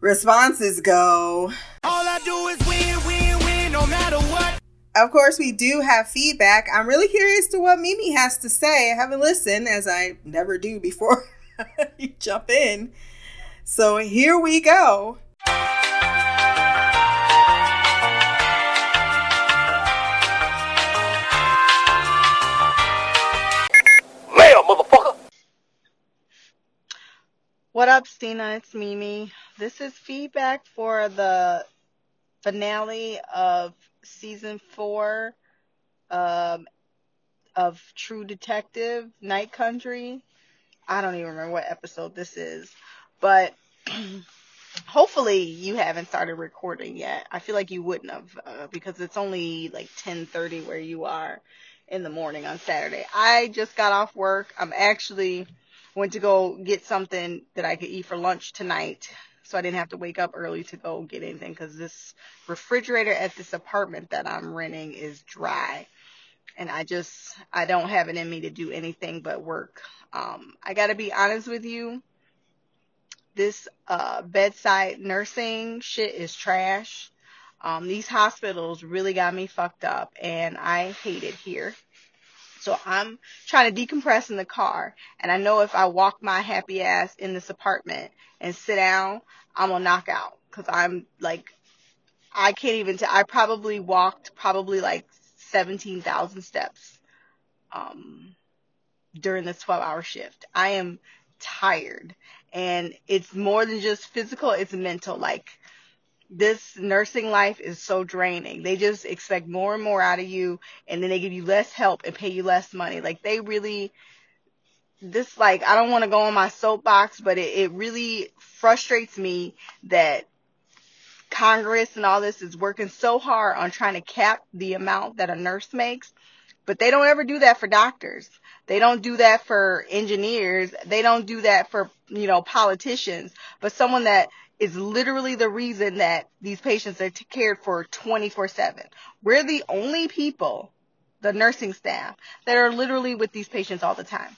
responses go, All I do is win, win, win, no matter what. Of course we do have feedback. I'm really curious to what Mimi has to say. I haven't listened as I never do before you jump in. So here we go. Mail, motherfucker. What up, Stina? It's Mimi. This is feedback for the finale of season four um, of True Detective Night Country. I don't even remember what episode this is, but hopefully you haven't started recording yet. I feel like you wouldn't have uh, because it's only like 10:30 where you are in the morning on Saturday. I just got off work. I'm actually went to go get something that I could eat for lunch tonight. So I didn't have to wake up early to go get anything because this refrigerator at this apartment that I'm renting is dry. And I just, I don't have it in me to do anything but work. Um, I gotta be honest with you. This, uh, bedside nursing shit is trash. Um, these hospitals really got me fucked up and I hate it here. So I'm trying to decompress in the car. And I know if I walk my happy ass in this apartment and sit down, I'm gonna knock out. Cause I'm like, I can't even tell. I probably walked probably like 17,000 steps, um, during this 12 hour shift. I am tired and it's more than just physical, it's mental. Like, this nursing life is so draining. They just expect more and more out of you and then they give you less help and pay you less money. Like they really this like I don't want to go on my soapbox, but it, it really frustrates me that Congress and all this is working so hard on trying to cap the amount that a nurse makes, but they don't ever do that for doctors. They don't do that for engineers. They don't do that for, you know, politicians, but someone that is literally the reason that these patients are cared for 24 7. We're the only people, the nursing staff, that are literally with these patients all the time.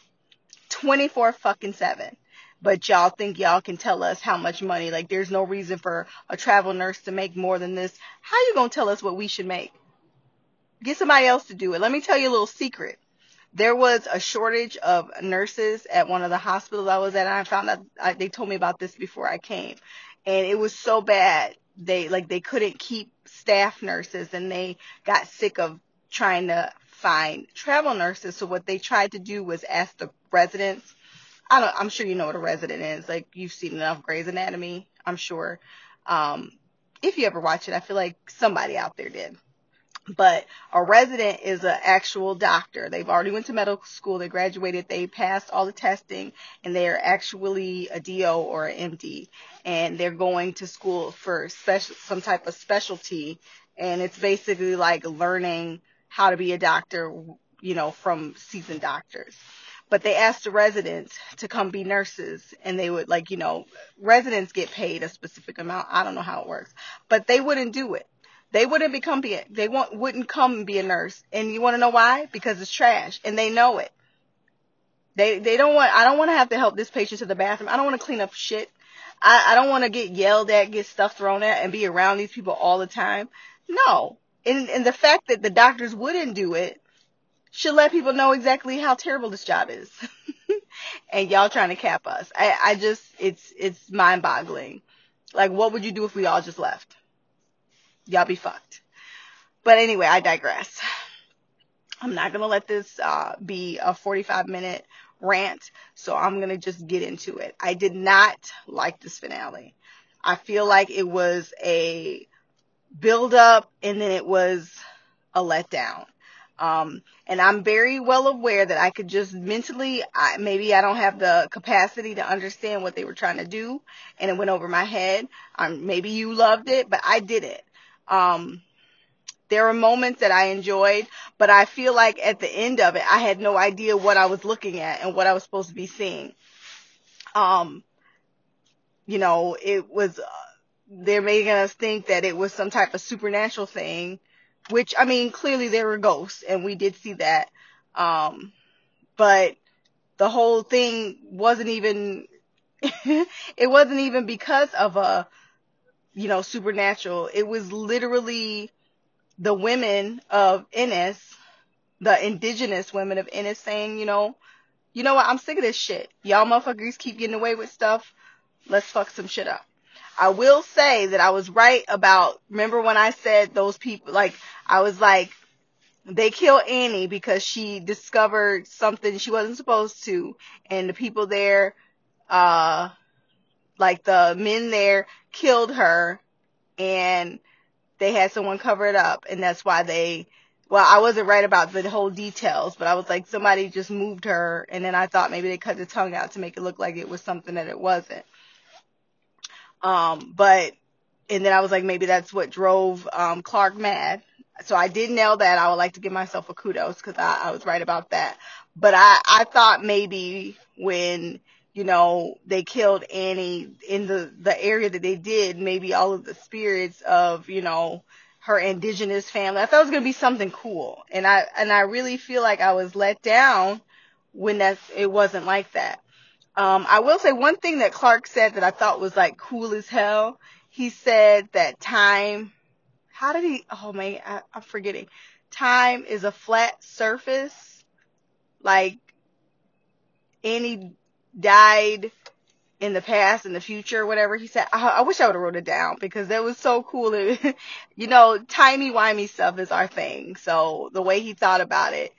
24 fucking 7. But y'all think y'all can tell us how much money, like there's no reason for a travel nurse to make more than this. How you gonna tell us what we should make? Get somebody else to do it. Let me tell you a little secret. There was a shortage of nurses at one of the hospitals I was at, and I found out I, they told me about this before I came, and it was so bad they like they couldn't keep staff nurses, and they got sick of trying to find travel nurses. So what they tried to do was ask the residents. I don't. I'm sure you know what a resident is. Like you've seen enough Grey's Anatomy. I'm sure. Um, if you ever watch it, I feel like somebody out there did but a resident is an actual doctor. They've already went to medical school. They graduated. They passed all the testing and they are actually a DO or an MD and they're going to school for special, some type of specialty. And it's basically like learning how to be a doctor, you know, from seasoned doctors. But they asked the residents to come be nurses and they would like, you know, residents get paid a specific amount. I don't know how it works, but they wouldn't do it they wouldn't become be they want, wouldn't come and be a nurse. And you want to know why? Because it's trash and they know it. They they don't want I don't want to have to help this patient to the bathroom. I don't want to clean up shit. I, I don't want to get yelled at, get stuff thrown at and be around these people all the time. No. And and the fact that the doctors wouldn't do it should let people know exactly how terrible this job is. and y'all trying to cap us. I, I just it's it's mind boggling. Like what would you do if we all just left? Y'all be fucked. But anyway, I digress. I'm not going to let this uh, be a 45 minute rant, so I'm going to just get into it. I did not like this finale. I feel like it was a build up and then it was a letdown. Um, and I'm very well aware that I could just mentally, I, maybe I don't have the capacity to understand what they were trying to do, and it went over my head. Um, maybe you loved it, but I didn't. Um, there were moments that I enjoyed, but I feel like at the end of it, I had no idea what I was looking at and what I was supposed to be seeing. Um, you know, it was, uh, they're making us think that it was some type of supernatural thing which I mean, clearly there were ghosts, and we did see that. Um, but the whole thing wasn't even, it wasn't even because of a, you know, supernatural. It was literally the women of Ennis, the indigenous women of Ennis saying, you know, you know what, I'm sick of this shit. Y'all motherfuckers keep getting away with stuff. Let's fuck some shit up. I will say that I was right about, remember when I said those people, like, I was like, they kill Annie because she discovered something she wasn't supposed to, and the people there, uh, like the men there killed her, and they had someone cover it up, and that's why they, well, I wasn't right about the whole details, but I was like, somebody just moved her, and then I thought maybe they cut the tongue out to make it look like it was something that it wasn't. Um, but, and then I was like, maybe that's what drove, um, Clark mad. So I did nail that. I would like to give myself a kudos because I, I was right about that. But I, I thought maybe when, you know, they killed Annie in the, the area that they did, maybe all of the spirits of, you know, her indigenous family. I thought it was going to be something cool. And I, and I really feel like I was let down when that's, it wasn't like that. Um, I will say one thing that Clark said that I thought was like cool as hell. He said that time, how did he, oh man, I, I'm forgetting. Time is a flat surface. Like, Annie died in the past, in the future, whatever he said. I, I wish I would have wrote it down because that was so cool. you know, timey-wimey stuff is our thing. So the way he thought about it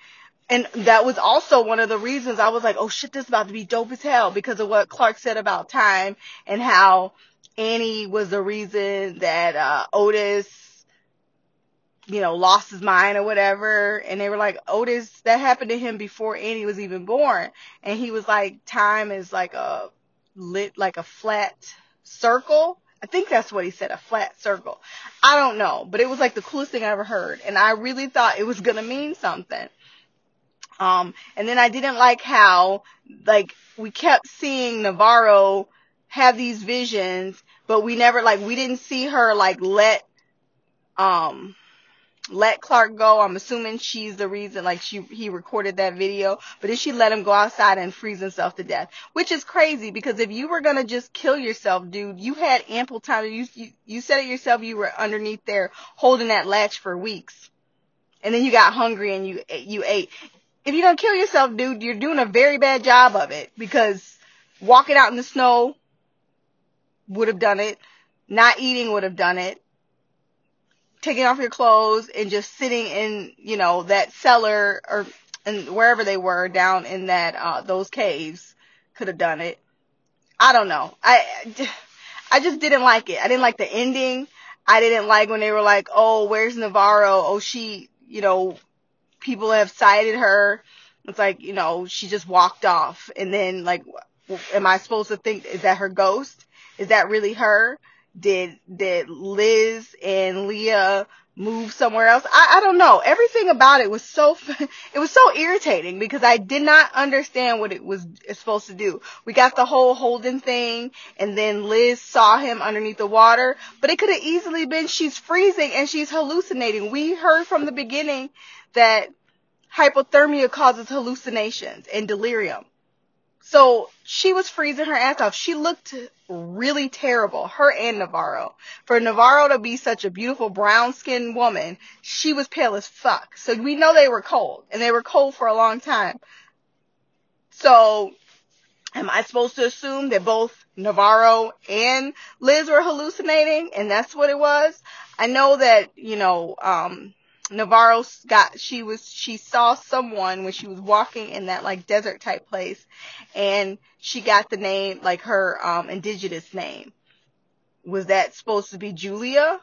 and that was also one of the reasons I was like, oh shit, this is about to be dope as hell because of what Clark said about time and how Annie was the reason that, uh, Otis, you know, lost his mind or whatever. And they were like, Otis, that happened to him before Annie was even born. And he was like, time is like a lit, like a flat circle. I think that's what he said, a flat circle. I don't know, but it was like the coolest thing I ever heard. And I really thought it was going to mean something. Um, and then I didn't like how, like, we kept seeing Navarro have these visions, but we never, like, we didn't see her, like, let, um, let Clark go. I'm assuming she's the reason, like, she, he recorded that video, but then she let him go outside and freeze himself to death, which is crazy because if you were gonna just kill yourself, dude, you had ample time. You, you, you said it yourself, you were underneath there holding that latch for weeks. And then you got hungry and you, you ate if you're gonna kill yourself, dude, you're doing a very bad job of it because walking out in the snow would have done it. Not eating would have done it. Taking off your clothes and just sitting in, you know, that cellar or and wherever they were down in that uh those caves could have done it. I don't know. I I just didn't like it. I didn't like the ending. I didn't like when they were like, "Oh, where's Navarro? Oh, she, you know, people have sighted her. It's like, you know, she just walked off. And then, like, am I supposed to think, is that her ghost? Is that really her? Did, did Liz and Leah move somewhere else? I, I don't know. Everything about it was so, it was so irritating because I did not understand what it was supposed to do. We got the whole Holden thing and then Liz saw him underneath the water, but it could have easily been she's freezing and she's hallucinating. We heard from the beginning that hypothermia causes hallucinations and delirium. So she was freezing her ass off. She looked really terrible, her and Navarro. For Navarro to be such a beautiful brown skinned woman, she was pale as fuck. So we know they were cold, and they were cold for a long time. So, am I supposed to assume that both Navarro and Liz were hallucinating, and that's what it was? I know that, you know, um, Navarro got she was she saw someone when she was walking in that like desert type place and she got the name like her um indigenous name. Was that supposed to be Julia?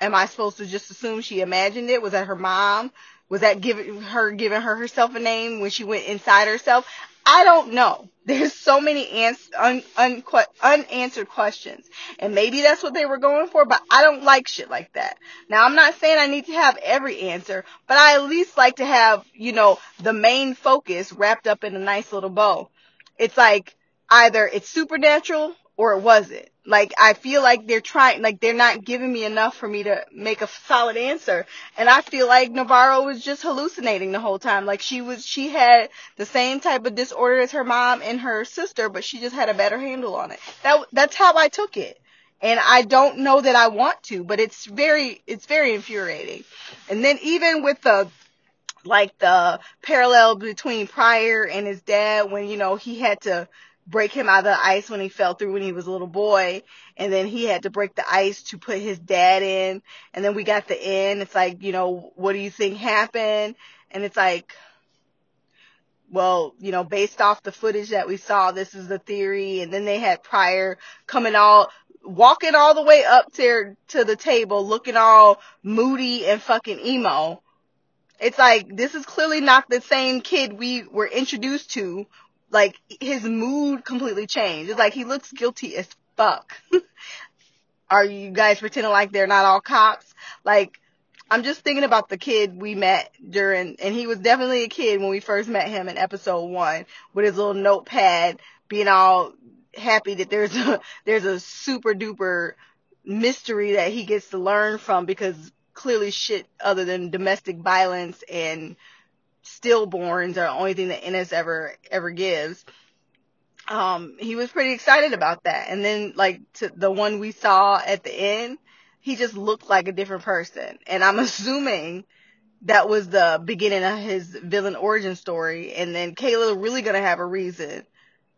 Am I supposed to just assume she imagined it? Was that her mom? Was that giving her giving her herself a name when she went inside herself? I don't know. There's so many ans- un- un- unanswered questions. And maybe that's what they were going for, but I don't like shit like that. Now, I'm not saying I need to have every answer, but I at least like to have, you know, the main focus wrapped up in a nice little bow. It's like either it's supernatural or it wasn't. Like I feel like they're trying, like they're not giving me enough for me to make a solid answer. And I feel like Navarro was just hallucinating the whole time. Like she was, she had the same type of disorder as her mom and her sister, but she just had a better handle on it. That that's how I took it. And I don't know that I want to, but it's very, it's very infuriating. And then even with the like the parallel between Prior and his dad when you know he had to break him out of the ice when he fell through when he was a little boy. And then he had to break the ice to put his dad in. And then we got the end. It's like, you know, what do you think happened? And it's like, well, you know, based off the footage that we saw, this is the theory. And then they had Prior coming all, walking all the way up to, to the table, looking all moody and fucking emo. It's like, this is clearly not the same kid we were introduced to like his mood completely changed. It's like he looks guilty as fuck. Are you guys pretending like they're not all cops? Like, I'm just thinking about the kid we met during, and he was definitely a kid when we first met him in episode one with his little notepad, being all happy that there's a, there's a super duper mystery that he gets to learn from because clearly shit other than domestic violence and stillborns are the only thing that Ennis ever ever gives. Um, he was pretty excited about that. And then like to the one we saw at the end, he just looked like a different person. And I'm assuming that was the beginning of his villain origin story. And then Kayla really gonna have a reason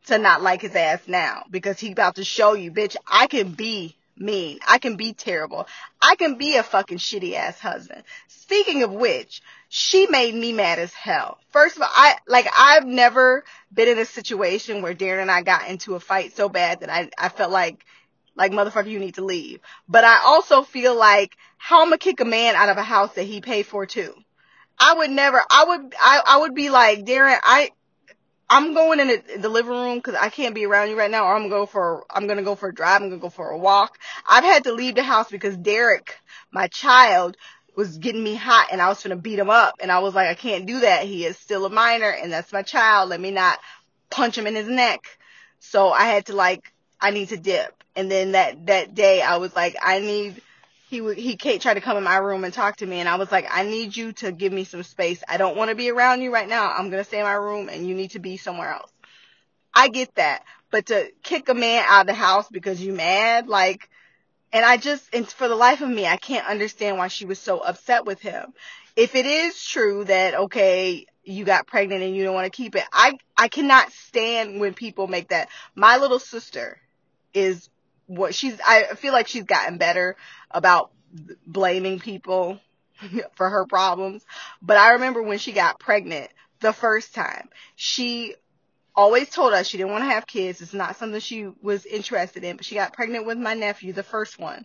to not like his ass now because he about to show you, bitch, I can be mean. I can be terrible. I can be a fucking shitty ass husband. Speaking of which, she made me mad as hell. First of all, I, like, I've never been in a situation where Darren and I got into a fight so bad that I, I felt like, like, motherfucker, you need to leave. But I also feel like, how I'm to kick a man out of a house that he paid for too? I would never, I would, I, I would be like, Darren, I, I'm going in the, the living room because I can't be around you right now, or I'm gonna go for I'm gonna go for a drive. I'm gonna go for a walk. I've had to leave the house because Derek, my child, was getting me hot, and I was gonna beat him up, and I was like, I can't do that. He is still a minor, and that's my child. Let me not punch him in his neck. So I had to like, I need to dip. And then that that day, I was like, I need he would he Kate tried to come in my room and talk to me and I was like, I need you to give me some space. I don't want to be around you right now. I'm gonna stay in my room and you need to be somewhere else. I get that. But to kick a man out of the house because you mad, like and I just and for the life of me, I can't understand why she was so upset with him. If it is true that okay, you got pregnant and you don't want to keep it, I I cannot stand when people make that. My little sister is what she's I feel like she's gotten better about blaming people for her problems. But I remember when she got pregnant the first time, she always told us she didn't want to have kids. It's not something she was interested in, but she got pregnant with my nephew, the first one.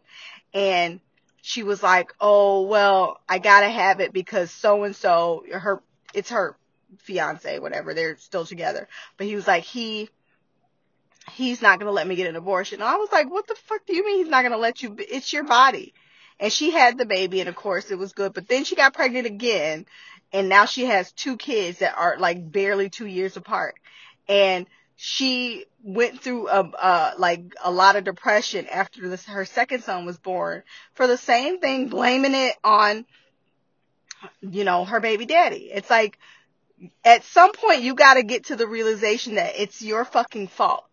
And she was like, "Oh, well, I got to have it because so and so her it's her fiance, whatever. They're still together." But he was like, "He he's not going to let me get an abortion. And I was like, what the fuck do you mean he's not going to let you? It's your body. And she had the baby and of course it was good, but then she got pregnant again and now she has two kids that are like barely two years apart. And she went through a, uh, like a lot of depression after this, her second son was born for the same thing, blaming it on, you know, her baby daddy. It's like, at some point you gotta get to the realization that it's your fucking fault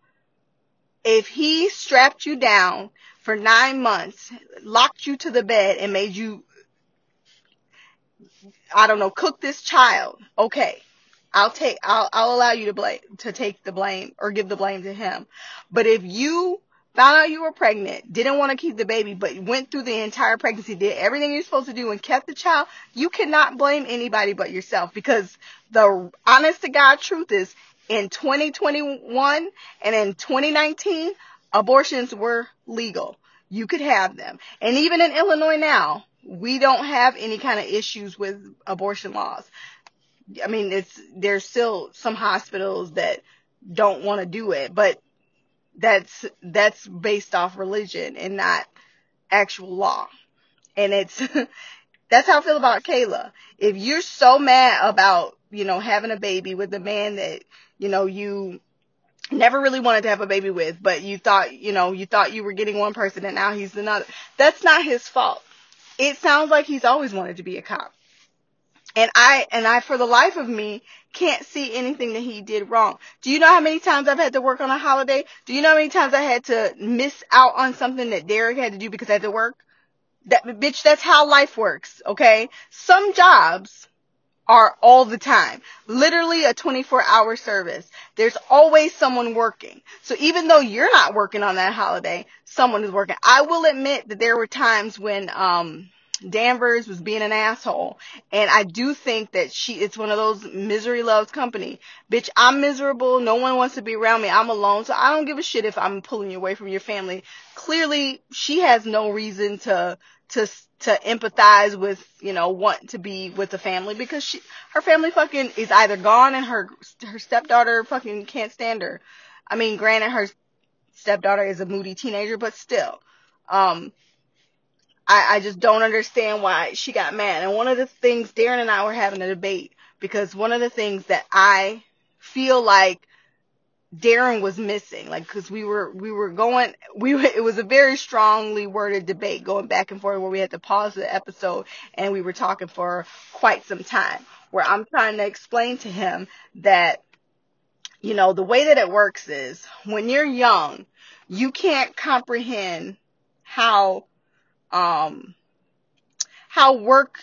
if he strapped you down for nine months, locked you to the bed and made you, I don't know, cook this child, okay. I'll take, I'll, I'll allow you to blame, to take the blame or give the blame to him. But if you found out you were pregnant, didn't want to keep the baby, but went through the entire pregnancy, did everything you're supposed to do and kept the child, you cannot blame anybody but yourself because the honest to God truth is in 2021 and in 2019, abortions were legal. You could have them. And even in Illinois now, we don't have any kind of issues with abortion laws. I mean, it's, there's still some hospitals that don't want to do it, but that's, that's based off religion and not actual law. And it's, that's how I feel about Kayla. If you're so mad about, you know, having a baby with a man that, you know, you never really wanted to have a baby with, but you thought, you know, you thought you were getting one person and now he's another. That's not his fault. It sounds like he's always wanted to be a cop. And I, and I, for the life of me, can't see anything that he did wrong. Do you know how many times I've had to work on a holiday? Do you know how many times I had to miss out on something that Derek had to do because I had to work? That, bitch, that's how life works, okay? Some jobs are all the time. Literally a 24 hour service. There's always someone working. So even though you're not working on that holiday, someone is working. I will admit that there were times when, um, Danvers was being an asshole. And I do think that she, it's one of those misery loves company. Bitch, I'm miserable. No one wants to be around me. I'm alone. So I don't give a shit if I'm pulling you away from your family. Clearly, she has no reason to, to, to empathize with, you know, want to be with the family because she, her family fucking is either gone and her, her stepdaughter fucking can't stand her. I mean, granted, her stepdaughter is a moody teenager, but still. Um, I, I just don't understand why she got mad. And one of the things Darren and I were having a debate because one of the things that I feel like Darren was missing, like, cause we were, we were going, we it was a very strongly worded debate going back and forth where we had to pause the episode and we were talking for quite some time where I'm trying to explain to him that, you know, the way that it works is when you're young, you can't comprehend how um, how work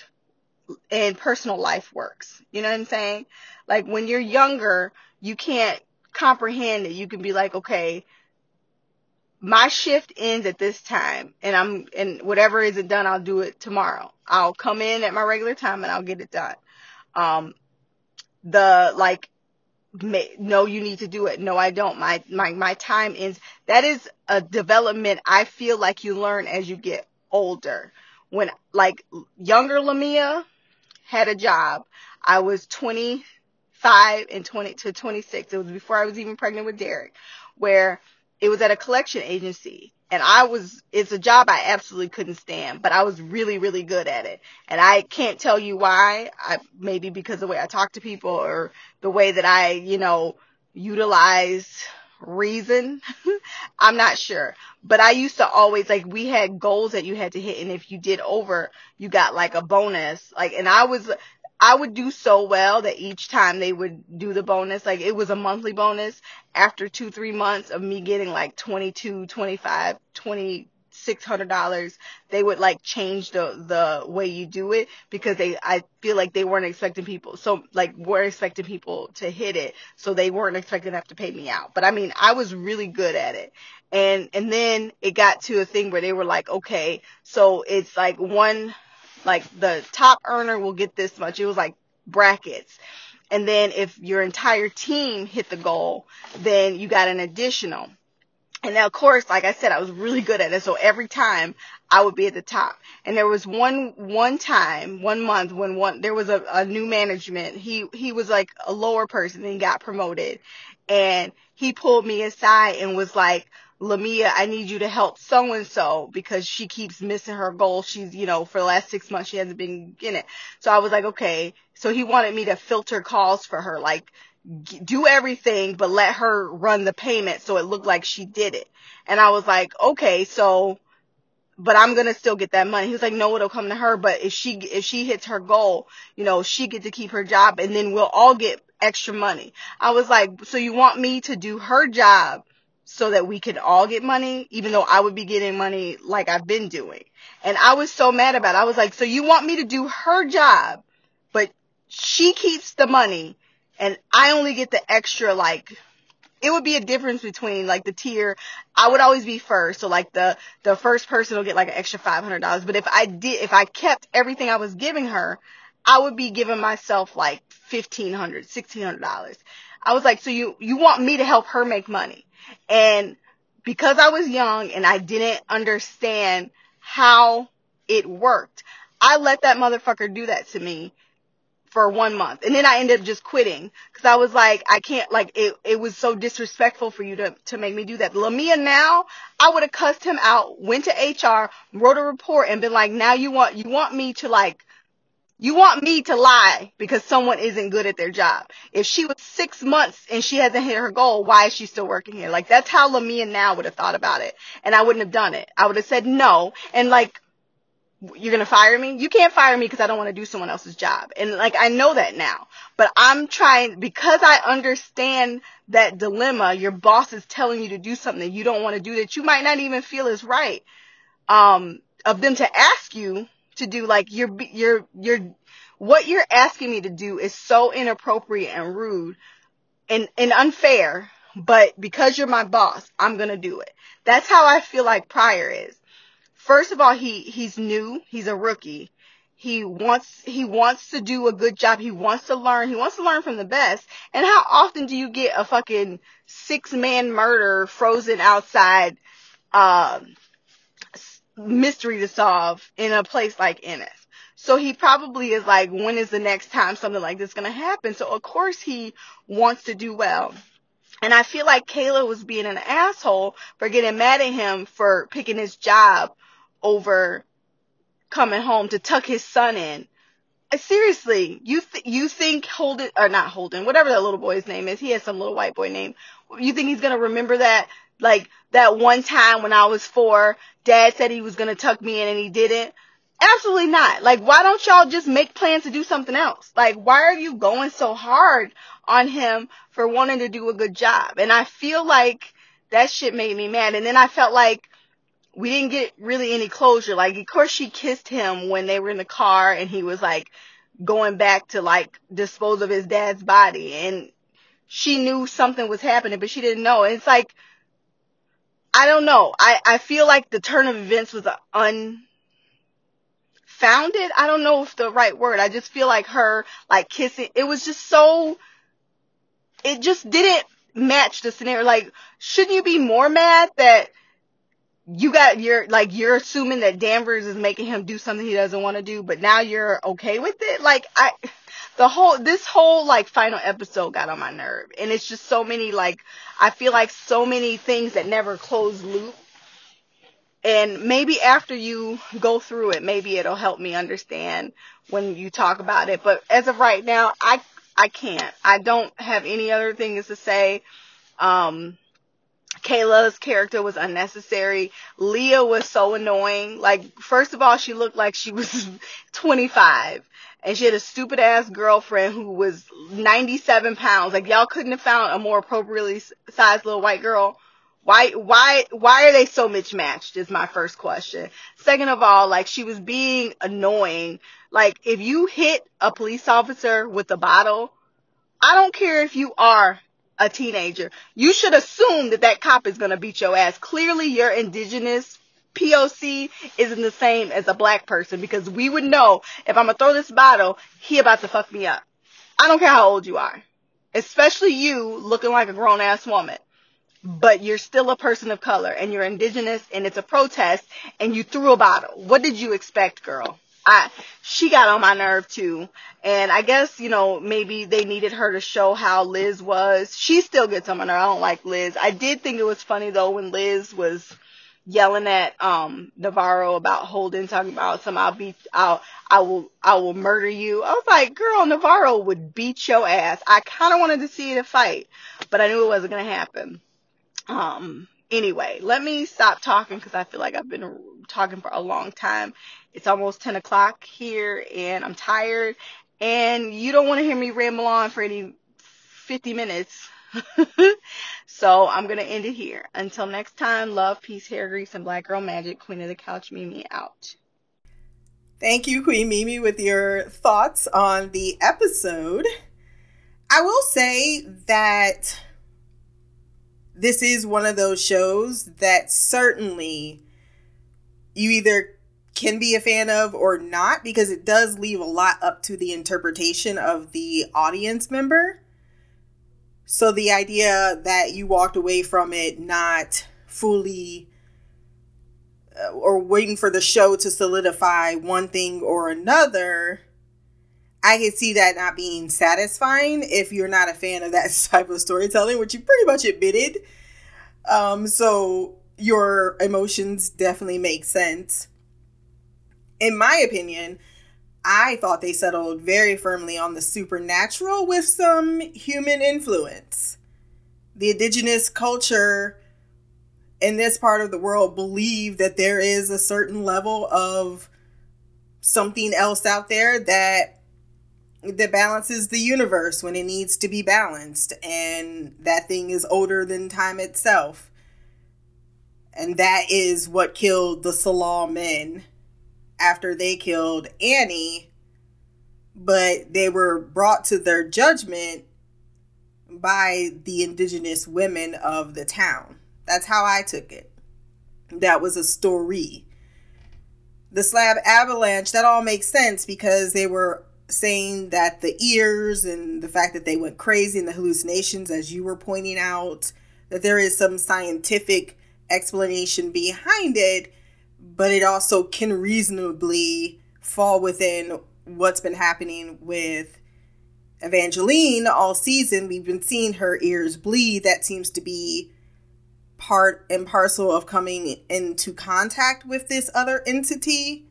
and personal life works. You know what I'm saying? Like when you're younger, you can't comprehend it. You can be like, okay, my shift ends at this time and I'm, and whatever isn't done, I'll do it tomorrow. I'll come in at my regular time and I'll get it done. Um, the like, no, you need to do it. No, I don't. My, my, my time ends. That is a development I feel like you learn as you get older. When like younger Lamia had a job, I was 25 and 20 to 26. It was before I was even pregnant with Derek, where it was at a collection agency. And I was, it's a job I absolutely couldn't stand, but I was really, really good at it. And I can't tell you why. I, maybe because the way I talk to people or the way that I, you know, utilize reason. I'm not sure. But I used to always like we had goals that you had to hit and if you did over, you got like a bonus. Like and I was I would do so well that each time they would do the bonus, like it was a monthly bonus after 2 3 months of me getting like 22, 25, 20 six hundred dollars, they would like change the the way you do it because they I feel like they weren't expecting people so like weren't expecting people to hit it, so they weren't expecting to have to pay me out. But I mean I was really good at it. And and then it got to a thing where they were like, okay, so it's like one like the top earner will get this much. It was like brackets. And then if your entire team hit the goal, then you got an additional. And now, of course, like I said, I was really good at it. So every time I would be at the top. And there was one, one time, one month when one, there was a, a new management. He, he was like a lower person and got promoted. And he pulled me aside and was like, Lamia, I need you to help so and so because she keeps missing her goal. She's, you know, for the last six months, she hasn't been in it. So I was like, okay. So he wanted me to filter calls for her, like, do everything, but let her run the payment so it looked like she did it. And I was like, okay, so, but I'm to still get that money. He was like, no, it'll come to her. But if she, if she hits her goal, you know, she get to keep her job and then we'll all get extra money. I was like, so you want me to do her job so that we could all get money, even though I would be getting money like I've been doing. And I was so mad about it. I was like, so you want me to do her job, but she keeps the money and I only get the extra like it would be a difference between like the tier. I would always be first, so like the the first person will get like an extra five hundred dollars. But if I did, if I kept everything I was giving her, I would be giving myself like fifteen hundred, sixteen hundred dollars. I was like, so you you want me to help her make money, and because I was young and I didn't understand how it worked, I let that motherfucker do that to me for one month. And then I ended up just quitting because I was like, I can't, like, it, it was so disrespectful for you to, to make me do that. Lamia now, I would have cussed him out, went to HR, wrote a report and been like, now you want, you want me to like, you want me to lie because someone isn't good at their job. If she was six months and she hasn't hit her goal, why is she still working here? Like that's how Lamia now would have thought about it. And I wouldn't have done it. I would have said no. And like, you're gonna fire me? You can't fire me because I don't want to do someone else's job. And like I know that now. But I'm trying because I understand that dilemma, your boss is telling you to do something you don't want to do that you might not even feel is right. Um of them to ask you to do like you're you're you're what you're asking me to do is so inappropriate and rude and and unfair, but because you're my boss, I'm going to do it. That's how I feel like Prior is first of all, he he's new. He's a rookie. He wants he wants to do a good job. He wants to learn. He wants to learn from the best. And how often do you get a fucking six man murder frozen outside um mystery to solve in a place like Ennis? So he probably is like, when is the next time something like this to happen? So of course he wants to do well. And I feel like Kayla was being an asshole for getting mad at him for picking his job over coming home to tuck his son in. Uh, seriously, you th- you think Holden or not Holden, whatever that little boy's name is, he has some little white boy name. You think he's gonna remember that? Like that one time when I was four, Dad said he was gonna tuck me in and he didn't. Absolutely not. Like, why don't y'all just make plans to do something else? Like, why are you going so hard on him for wanting to do a good job? And I feel like that shit made me mad. And then I felt like we didn't get really any closure. Like, of course she kissed him when they were in the car and he was like going back to like dispose of his dad's body and she knew something was happening, but she didn't know. And it's like, I don't know. I, I feel like the turn of events was unfounded. I don't know if the right word. I just feel like her like kissing. It was just so, it just didn't match the scenario. Like, shouldn't you be more mad that you got you're like you're assuming that Danvers is making him do something he doesn't want to do, but now you're okay with it. Like I the whole this whole like final episode got on my nerve. And it's just so many like I feel like so many things that never close loop. And maybe after you go through it, maybe it'll help me understand when you talk about it. But as of right now, I I can't. I don't have any other things to say. Um Kayla's character was unnecessary. Leah was so annoying. Like, first of all, she looked like she was 25. And she had a stupid ass girlfriend who was 97 pounds. Like, y'all couldn't have found a more appropriately sized little white girl. Why, why, why are they so mismatched is my first question. Second of all, like, she was being annoying. Like, if you hit a police officer with a bottle, I don't care if you are a teenager, you should assume that that cop is going to beat your ass. Clearly, your indigenous POC isn't the same as a black person because we would know if I'm going to throw this bottle, he about to fuck me up. I don't care how old you are, especially you looking like a grown ass woman. But you're still a person of color and you're indigenous and it's a protest and you threw a bottle. What did you expect, girl? I she got on my nerve too. And I guess, you know, maybe they needed her to show how Liz was. She still gets on my nerve. I don't like Liz. I did think it was funny though when Liz was yelling at um Navarro about Holden talking about some I'll beat I'll I will I will murder you. I was like, girl, Navarro would beat your ass. I kinda wanted to see it fight, but I knew it wasn't gonna happen. Um anyway, let me stop talking because I feel like I've been talking for a long time. It's almost 10 o'clock here and I'm tired and you don't want to hear me ramble on for any 50 minutes. so I'm going to end it here. Until next time, love, peace, hair grease, and black girl magic. Queen of the couch, Mimi out. Thank you, Queen Mimi, with your thoughts on the episode. I will say that this is one of those shows that certainly you either can be a fan of or not because it does leave a lot up to the interpretation of the audience member. So the idea that you walked away from it not fully uh, or waiting for the show to solidify one thing or another, I can see that not being satisfying if you're not a fan of that type of storytelling, which you pretty much admitted. Um, so your emotions definitely make sense. In my opinion, I thought they settled very firmly on the supernatural with some human influence. The indigenous culture in this part of the world believe that there is a certain level of something else out there that that balances the universe when it needs to be balanced and that thing is older than time itself and that is what killed the Tsalal men after they killed Annie but they were brought to their judgment by the indigenous women of the town that's how I took it. That was a story. The slab avalanche, that all makes sense because they were saying that the ears and the fact that they went crazy and the hallucinations, as you were pointing out, that there is some scientific explanation behind it, but it also can reasonably fall within what's been happening with Evangeline all season. We've been seeing her ears bleed. That seems to be part and parcel of coming into contact with this other entity.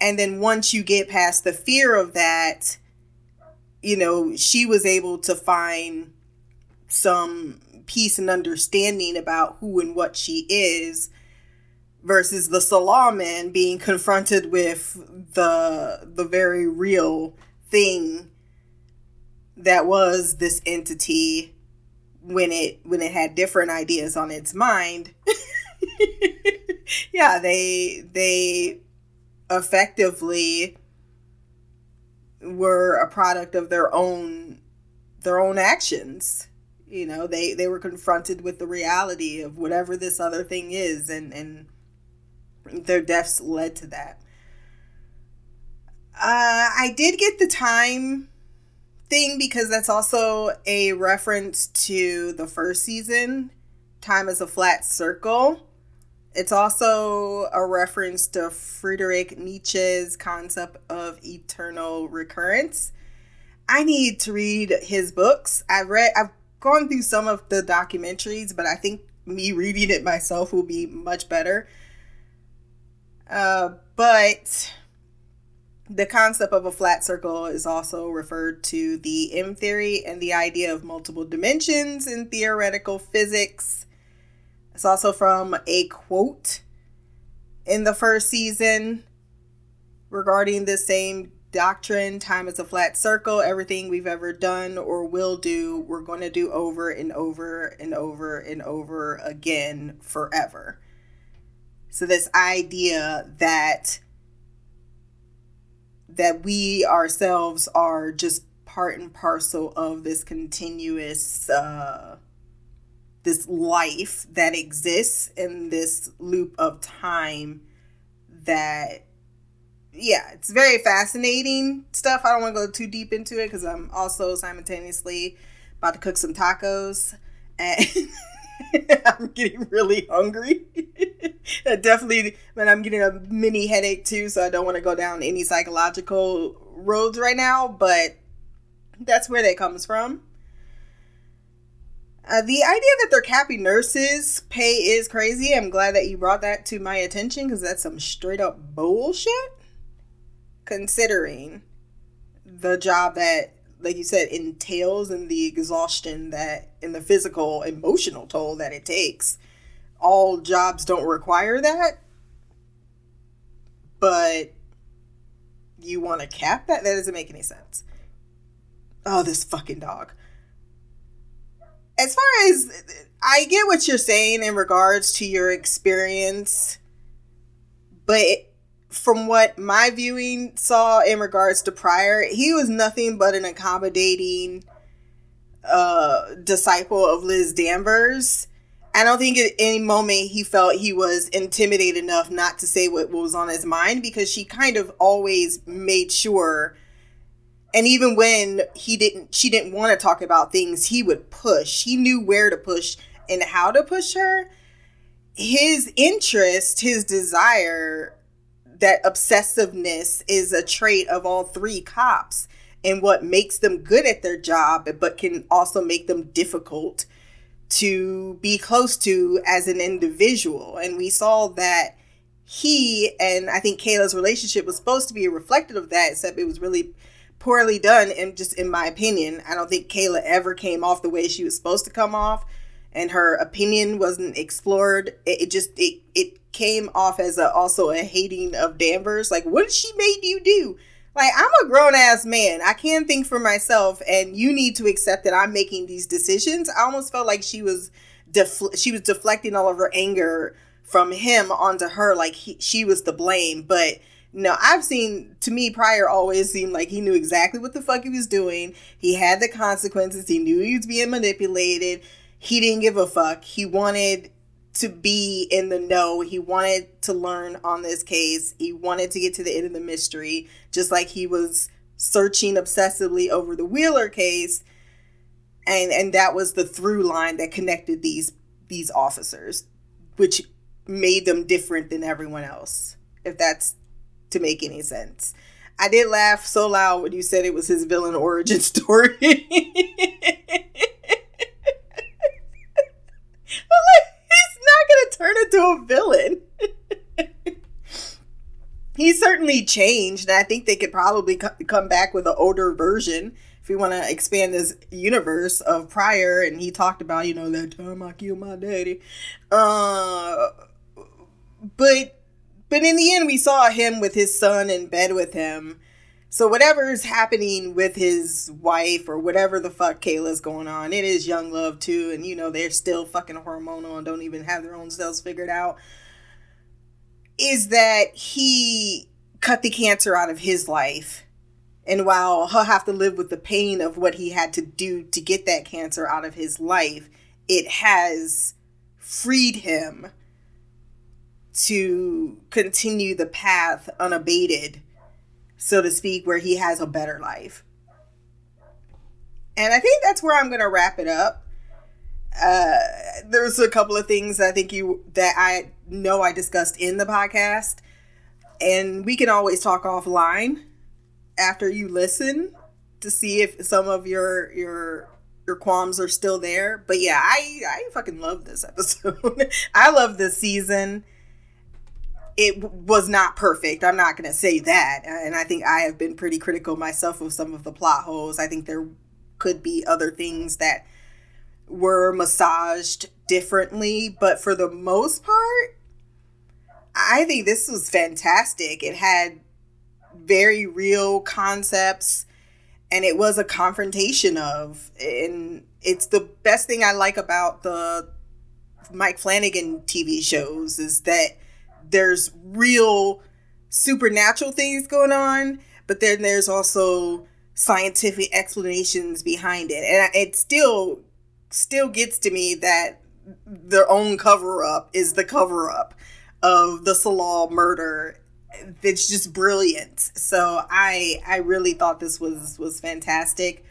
And then once you get past the fear of that, you know, she was able to find some peace and understanding about who and what she is versus the Tsalal men being confronted with the the very real thing that was this entity when it when it had different ideas on its mind. Yeah they they effectively were a product of their own their own actions you know they they were confronted with the reality of whatever this other thing is and and their deaths led to that uh i did get the time thing because that's also a reference to the first season, Time is a Flat Circle. It's also a reference to Friedrich Nietzsche's concept of eternal recurrence. I need to read his books. I've read I've gone through some of the documentaries, but I think me reading it myself will be much better. Uh, but the concept of a flat circle is also referred to the M theory and the idea of multiple dimensions in theoretical physics. It's also from a quote in the first season regarding the same doctrine time is a flat circle. Everything we've ever done or will do, we're going to do over and over and over and over again forever. So, this idea that that we ourselves are just part and parcel of this continuous uh this life that exists in this loop of time that yeah it's very fascinating stuff i don't want to go too deep into it because i'm also simultaneously about to cook some tacos and I'm getting really hungry. definitely, but I'm getting a mini headache too, so I don't want to go down any psychological roads right now, but that's where that comes from. Uh, the idea that their nurses' pay is crazy. I'm glad that you brought that to my attention because that's some straight up bullshit. Considering the job that like you said, entails and the exhaustion that and the physical, emotional toll that it takes. All jobs don't require that. But you want to cap that? That doesn't make any sense. Oh, this fucking dog. As far as I get what you're saying in regards to your experience, but from what my viewing saw in regards to Prior, he was nothing but an accommodating, uh, disciple of Liz Danvers. I don't think at any moment he felt he was intimidated enough not to say what was on his mind because she kind of always made sure and even when he didn't she didn't want to talk about things he would push. He knew where to push and how to push her. His interest his desire that obsessiveness is a trait of all three cops and what makes them good at their job but can also make them difficult to be close to as an individual. And we saw that he and i think kayla's relationship was supposed to be a reflective of that except it was really poorly done and just in my opinion. I don't think kayla ever came off the way she was supposed to come off and her opinion wasn't explored. It, it just it it came off as a also a hating of danvers. Like what did she made you do? Like i'm a grown-ass man. I can think for myself and you need to accept that i'm making these decisions. I almost felt like she was defl- she was deflecting all of her anger from him onto her like he, she was to blame. But no, I've seen to me prior always seemed like he knew exactly what the fuck he was doing. He had the consequences. He knew he was being manipulated. He didn't give a fuck. He wanted to be in the know. He wanted to learn on this case. He wanted to get to the end of the mystery, just like he was searching obsessively over the Wheeler case. And and that was the through line that connected these these officers, which made them different than everyone else. If that's to make any sense. I did laugh so loud when you said it was his villain origin story. But like, he's not going to turn into a villain. he certainly changed, and I think they could probably co- come back with an older version if we want to expand this universe of prior. And he talked about, you know, that time I killed my daddy. Uh, but but in the end, we saw him with his son in bed with him. So whatever's happening with his wife or whatever the fuck Kayla's going on, it is young love too, and you know they're still fucking hormonal and don't even have their own cells figured out. Is that he cut the cancer out of his life, and while he'll have to live with the pain of what he had to do to get that cancer out of his life, it has freed him to continue the path unabated, so to speak, where he has a better life. And I think that's where I'm going to wrap it up. Uh, there's a couple of things I think you that I know I discussed in the podcast, and we can always talk offline after you listen to see if some of your your your qualms are still there. But yeah, I I fucking love this episode. I love this season it was not perfect. I'm not going to say that. And I think I have been pretty critical myself of some of the plot holes. I think there could be other things that were massaged differently, but for the most part, I think this was fantastic. It had very real concepts and it was a confrontation of and it's the best thing I like about the Mike Flanagan TV shows is that there's real supernatural things going on, but then there's also scientific explanations behind it. And it still still gets to me that their own cover up is the cover up of the Tsalal murder. It's just brilliant. So I I really thought this was was fantastic.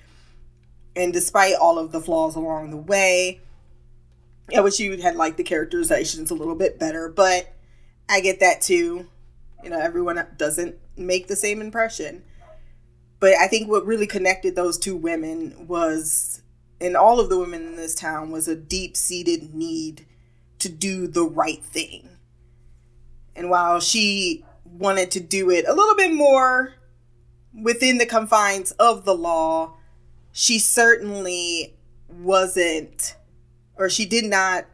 And despite all of the flaws along the way, I wish you had liked the characterizations a little bit better, but I get that too. You know, everyone doesn't make the same impression. But I think what really connected those two women was, and all of the women in this town, was a deep seated need to do the right thing. And while she wanted to do it a little bit more within the confines of the law, she certainly wasn't, or she did not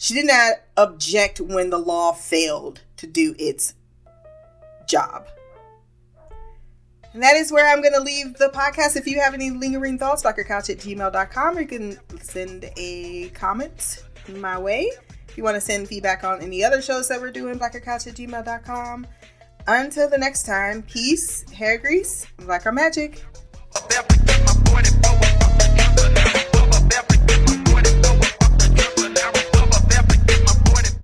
she did not object when the law failed to do its job. And that is where I'm going to leave the podcast. If you have any lingering thoughts, blackgirlcouch at gmail.com, or you can send a comment my way. If you want to send feedback on any other shows that we're doing, blackgirlcouch at gmail.com. Until the next time, peace, hair grease, blacker magic. Step, my 44